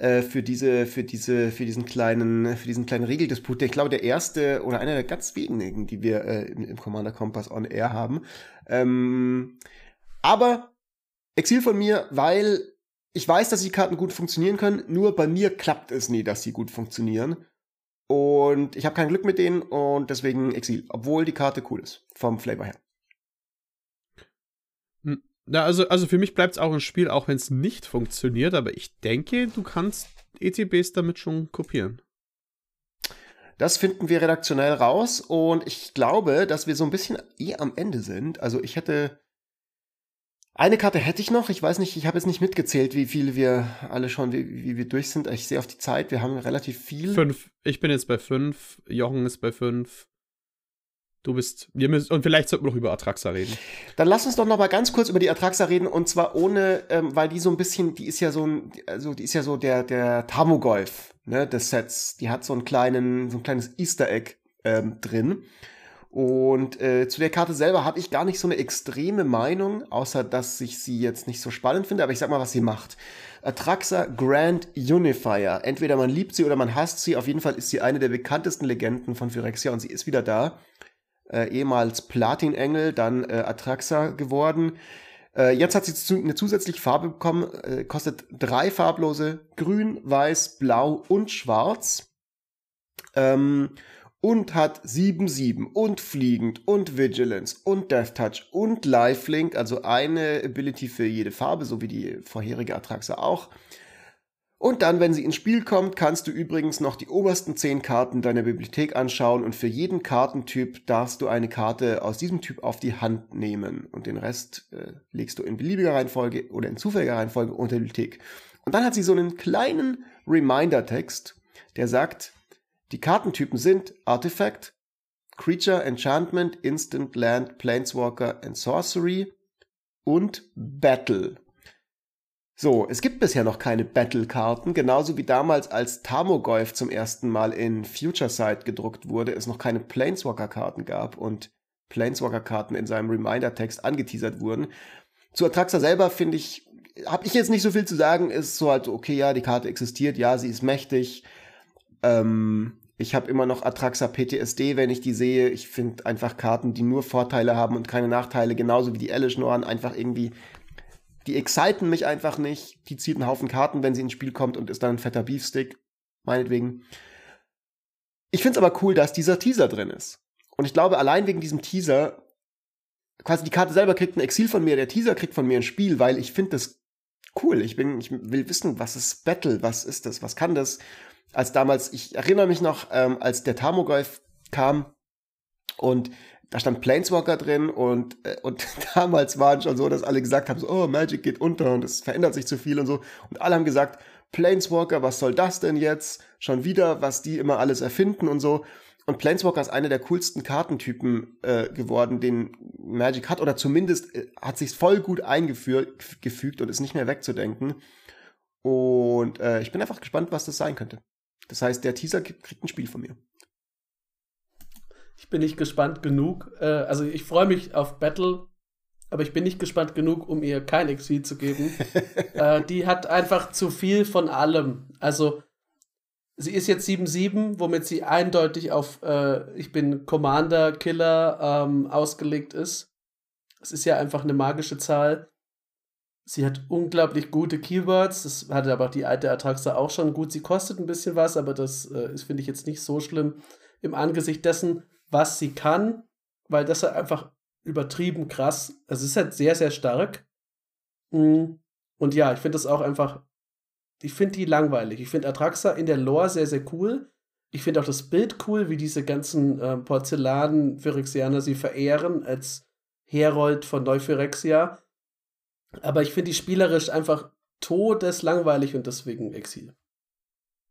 äh, für diese, für diese, für diesen kleinen, für diesen kleinen Regeldisput. Ich glaube, der erste oder einer der ganz wenigen, die wir äh, im, im Commander Kompass on Air haben. Ähm, aber Exil von mir, weil ich weiß, dass die Karten gut funktionieren können. Nur bei mir klappt es nie, dass sie gut funktionieren. Und ich habe kein Glück mit denen und deswegen Exil, obwohl die Karte cool ist vom Flavor her. Na, also, also für mich bleibt es auch ein Spiel, auch wenn es nicht funktioniert, aber ich denke, du kannst ETBs damit schon kopieren. Das finden wir redaktionell raus und ich glaube, dass wir so ein bisschen eh am Ende sind. Also ich hätte eine Karte hätte ich noch. Ich weiß nicht, ich habe jetzt nicht mitgezählt, wie viele wir alle schon, wie, wie wir durch sind. Ich sehe auf die Zeit, wir haben relativ viel. Fünf. Ich bin jetzt bei fünf. Jochen ist bei fünf. Du bist. Wir müssen, und vielleicht sollten wir noch über Atraxa reden. Dann lass uns doch noch mal ganz kurz über die Atraxa reden und zwar ohne, ähm, weil die so ein bisschen, die ist ja so ein, also die ist ja so der der Tamogolf ne, des Sets. Die hat so einen kleinen, so ein kleines Easter Egg ähm, drin. Und äh, zu der Karte selber habe ich gar nicht so eine extreme Meinung, außer dass ich sie jetzt nicht so spannend finde. Aber ich sag mal, was sie macht. Atraxa Grand Unifier. Entweder man liebt sie oder man hasst sie. Auf jeden Fall ist sie eine der bekanntesten Legenden von Phyrexia und sie ist wieder da äh, ehemals Platinengel, dann äh, Atraxa geworden. Äh, jetzt hat sie zu, eine zusätzliche Farbe bekommen, äh, kostet drei farblose, grün, weiß, blau und schwarz. Ähm, und hat 7-7 und fliegend und Vigilance und Death Touch und Lifelink, also eine Ability für jede Farbe, so wie die vorherige Atraxa auch. Und dann, wenn sie ins Spiel kommt, kannst du übrigens noch die obersten 10 Karten deiner Bibliothek anschauen und für jeden Kartentyp darfst du eine Karte aus diesem Typ auf die Hand nehmen und den Rest äh, legst du in beliebiger Reihenfolge oder in zufälliger Reihenfolge unter die Bibliothek. Und dann hat sie so einen kleinen Reminder-Text, der sagt, die Kartentypen sind Artifact, Creature, Enchantment, Instant, Land, Planeswalker and Sorcery und Battle. So, es gibt bisher noch keine Battle-Karten, genauso wie damals als Tamogolf zum ersten Mal in Future Sight gedruckt wurde, es noch keine Planeswalker-Karten gab und Planeswalker-Karten in seinem Reminder-Text angeteasert wurden. Zu Atraxa selber finde ich, habe ich jetzt nicht so viel zu sagen, ist so halt, okay, ja, die Karte existiert, ja, sie ist mächtig. Ähm, ich habe immer noch Atraxa PTSD, wenn ich die sehe. Ich finde einfach Karten, die nur Vorteile haben und keine Nachteile, genauso wie die Elish einfach irgendwie die exciten mich einfach nicht. Die zieht einen Haufen Karten, wenn sie ins Spiel kommt und ist dann ein fetter Beefstick. Meinetwegen. Ich finde es aber cool, dass dieser Teaser drin ist. Und ich glaube, allein wegen diesem Teaser, quasi die Karte selber kriegt ein Exil von mir, der Teaser kriegt von mir ein Spiel, weil ich finde das cool. Ich bin, ich will wissen, was ist Battle, was ist das, was kann das? Als damals, ich erinnere mich noch, ähm, als der Tamogolf kam und da stand Planeswalker drin und, äh, und [laughs] damals waren schon so, dass alle gesagt haben, so, oh, Magic geht unter und es verändert sich zu viel und so. Und alle haben gesagt, Planeswalker, was soll das denn jetzt? Schon wieder, was die immer alles erfinden und so. Und Planeswalker ist einer der coolsten Kartentypen äh, geworden, den Magic hat, oder zumindest äh, hat sich voll gut eingefügt und ist nicht mehr wegzudenken. Und äh, ich bin einfach gespannt, was das sein könnte. Das heißt, der Teaser kriegt ein Spiel von mir. Ich bin nicht gespannt genug. Äh, also ich freue mich auf Battle, aber ich bin nicht gespannt genug, um ihr kein Exil zu geben. [laughs] äh, die hat einfach zu viel von allem. Also sie ist jetzt 7-7, womit sie eindeutig auf äh, ich bin Commander, Killer ähm, ausgelegt ist. Es ist ja einfach eine magische Zahl. Sie hat unglaublich gute Keywords. Das hatte aber die alte Atraxa auch schon gut. Sie kostet ein bisschen was, aber das äh, ist, finde ich, jetzt nicht so schlimm im Angesicht dessen, was sie kann, weil das ist einfach übertrieben krass. Also es ist halt sehr, sehr stark. Mm. Und ja, ich finde das auch einfach, ich finde die langweilig. Ich finde Atraxa in der Lore sehr, sehr cool. Ich finde auch das Bild cool, wie diese ganzen äh, Porzellan-Phyrexianer sie verehren als Herold von Neuphyrexia. Aber ich finde die spielerisch einfach todeslangweilig und deswegen Exil.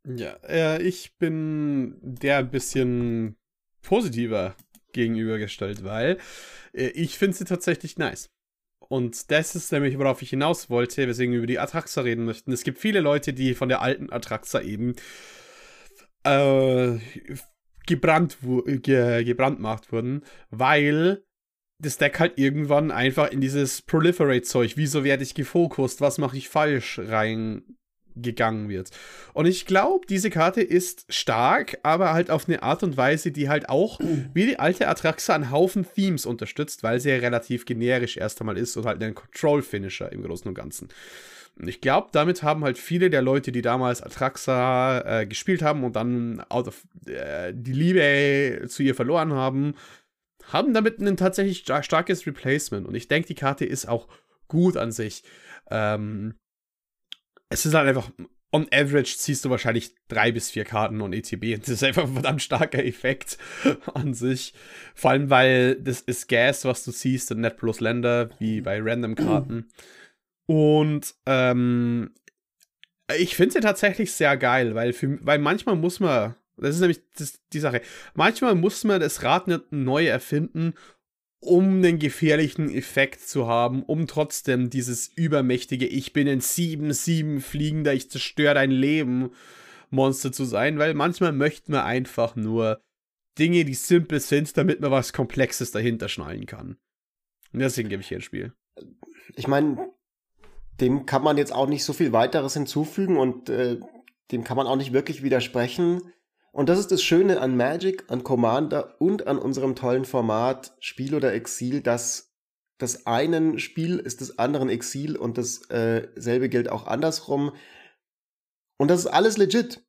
Ja, äh, ich bin der ein bisschen positiver gegenübergestellt, weil äh, ich finde sie tatsächlich nice. Und das ist nämlich, worauf ich hinaus wollte, weswegen wir über die Atraxa reden möchten. Es gibt viele Leute, die von der alten Atraxa eben äh, gebrannt, ge, gebrandmarkt wurden, weil das Deck halt irgendwann einfach in dieses Proliferate-Zeug, wieso werde ich gefokust, was mache ich falsch, reingegangen wird. Und ich glaube, diese Karte ist stark, aber halt auf eine Art und Weise, die halt auch [clears throat] wie die alte Atraxa einen Haufen Themes unterstützt, weil sie ja relativ generisch erst einmal ist und halt ein Control-Finisher im Großen und Ganzen. Und ich glaube, damit haben halt viele der Leute, die damals Atraxa äh, gespielt haben und dann out of, äh, die Liebe zu ihr verloren haben, haben damit ein tatsächlich starkes Replacement. Und ich denke, die Karte ist auch gut an sich. Ähm, es ist halt einfach, on average ziehst du wahrscheinlich drei bis vier Karten und ETB. [laughs] Das ist einfach ein verdammt starker Effekt an sich. Vor allem, weil das ist Gas, was du siehst, und Net plus Länder, wie bei Random-Karten. Und ähm, ich finde sie tatsächlich sehr geil, weil, für, weil manchmal muss man das ist nämlich das, die Sache. Manchmal muss man das Rad nicht neu erfinden, um einen gefährlichen Effekt zu haben, um trotzdem dieses übermächtige Ich bin ein 7-7 fliegender, ich zerstöre dein Leben Monster zu sein, weil manchmal möchten wir einfach nur Dinge, die simpel sind, damit man was Komplexes dahinter schnallen kann. Und deswegen gebe ich hier ein Spiel. Ich meine, dem kann man jetzt auch nicht so viel weiteres hinzufügen und äh, dem kann man auch nicht wirklich widersprechen. Und das ist das Schöne an Magic, an Commander und an unserem tollen Format Spiel oder Exil, dass das einen Spiel ist des anderen Exil und dasselbe äh, gilt auch andersrum. Und das ist alles legit.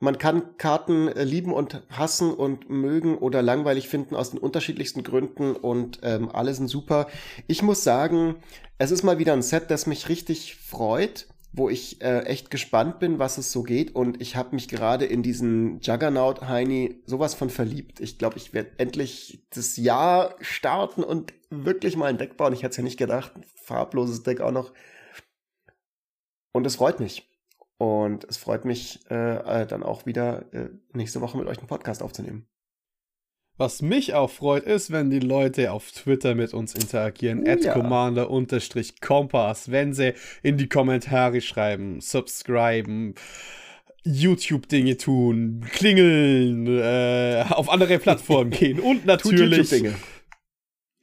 Man kann Karten äh, lieben und hassen und mögen oder langweilig finden aus den unterschiedlichsten Gründen und ähm, alle sind super. Ich muss sagen, es ist mal wieder ein Set, das mich richtig freut wo ich äh, echt gespannt bin, was es so geht. Und ich habe mich gerade in diesen Juggernaut Heini sowas von verliebt. Ich glaube, ich werde endlich das Jahr starten und wirklich mal ein Deck bauen. Ich hätte es ja nicht gedacht. Farbloses Deck auch noch. Und es freut mich. Und es freut mich, äh, äh dann auch wieder äh, nächste Woche mit euch einen Podcast aufzunehmen. Was mich auch freut, ist, wenn die Leute auf Twitter mit uns interagieren. Oh, ja. commander-kompass. Wenn sie in die Kommentare schreiben, subscriben, YouTube-Dinge tun, klingeln, äh, auf andere [laughs] Plattformen gehen und natürlich.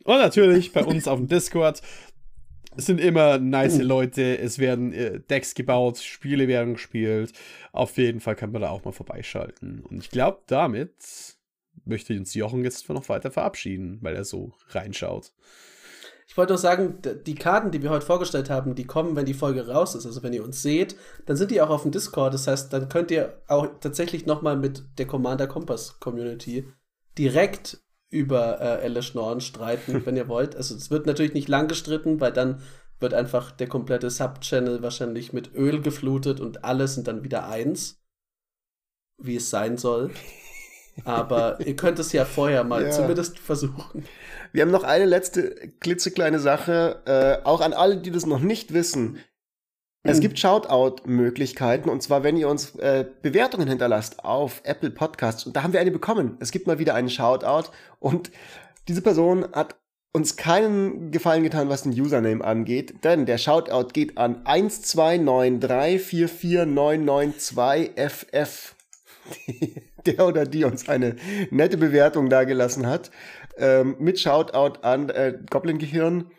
Und natürlich bei uns auf dem Discord. Es sind immer nice uh. Leute, es werden äh, Decks gebaut, Spiele werden gespielt. Auf jeden Fall kann man da auch mal vorbeischalten. Und ich glaube, damit möchte uns Jochen jetzt noch weiter verabschieden, weil er so reinschaut. Ich wollte noch sagen, die Karten, die wir heute vorgestellt haben, die kommen, wenn die Folge raus ist. Also wenn ihr uns seht, dann sind die auch auf dem Discord. Das heißt, dann könnt ihr auch tatsächlich nochmal mit der Commander Kompass Community direkt über äh, Elish Norn streiten, [laughs] wenn ihr wollt. Also es wird natürlich nicht lang gestritten, weil dann wird einfach der komplette Subchannel wahrscheinlich mit Öl geflutet und alle sind dann wieder eins, wie es sein soll. Aber ihr könnt es ja vorher mal ja. zumindest versuchen. Wir haben noch eine letzte klitzekleine Sache, äh, auch an alle, die das noch nicht wissen. Es hm. gibt Shoutout-Möglichkeiten und zwar, wenn ihr uns äh, Bewertungen hinterlasst auf Apple Podcasts. Und da haben wir eine bekommen. Es gibt mal wieder einen Shoutout und diese Person hat uns keinen Gefallen getan, was den Username angeht, denn der Shoutout geht an 129344992FF. [laughs] der oder die uns eine nette Bewertung dagelassen hat. Ähm, mit Shoutout an äh, Goblin Gehirn.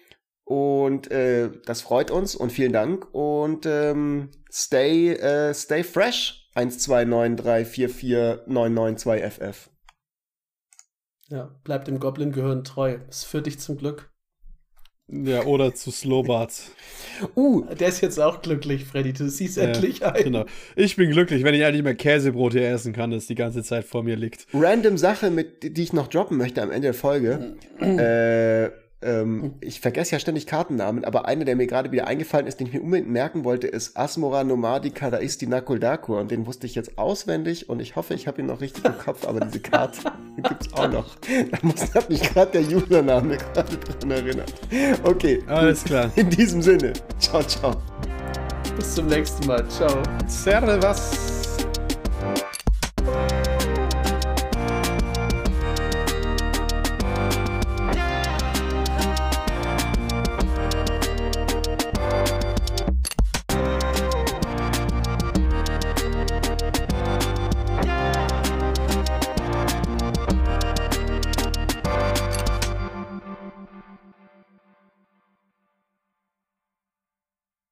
Und äh, das freut uns und vielen Dank. Und ähm, stay, äh, stay fresh. 129344992FF. Ja, bleibt dem Goblin Gehirn treu. Es führt dich zum Glück. Ja, oder zu Slowbart. Uh, der ist jetzt auch glücklich, Freddy. Du siehst ja, endlich ein. Genau. Ich bin glücklich, wenn ich eigentlich mehr Käsebrot hier essen kann, das die ganze Zeit vor mir liegt. Random Sache, mit, die ich noch droppen möchte am Ende der Folge. [clears throat] äh, ähm, ich vergesse ja ständig Kartennamen, aber einer, der mir gerade wieder eingefallen ist, den ich mir unbedingt merken wollte, ist Asmora Nomadica Daisti Nakuldakur. Und den wusste ich jetzt auswendig und ich hoffe, ich habe ihn noch richtig im Kopf, aber diese Karte [laughs] gibt es auch noch. Da muss hat mich gerade der Username [laughs] gerade dran erinnert. Okay. Alles klar. In diesem Sinne. Ciao, ciao. Bis zum nächsten Mal. Ciao. Servus.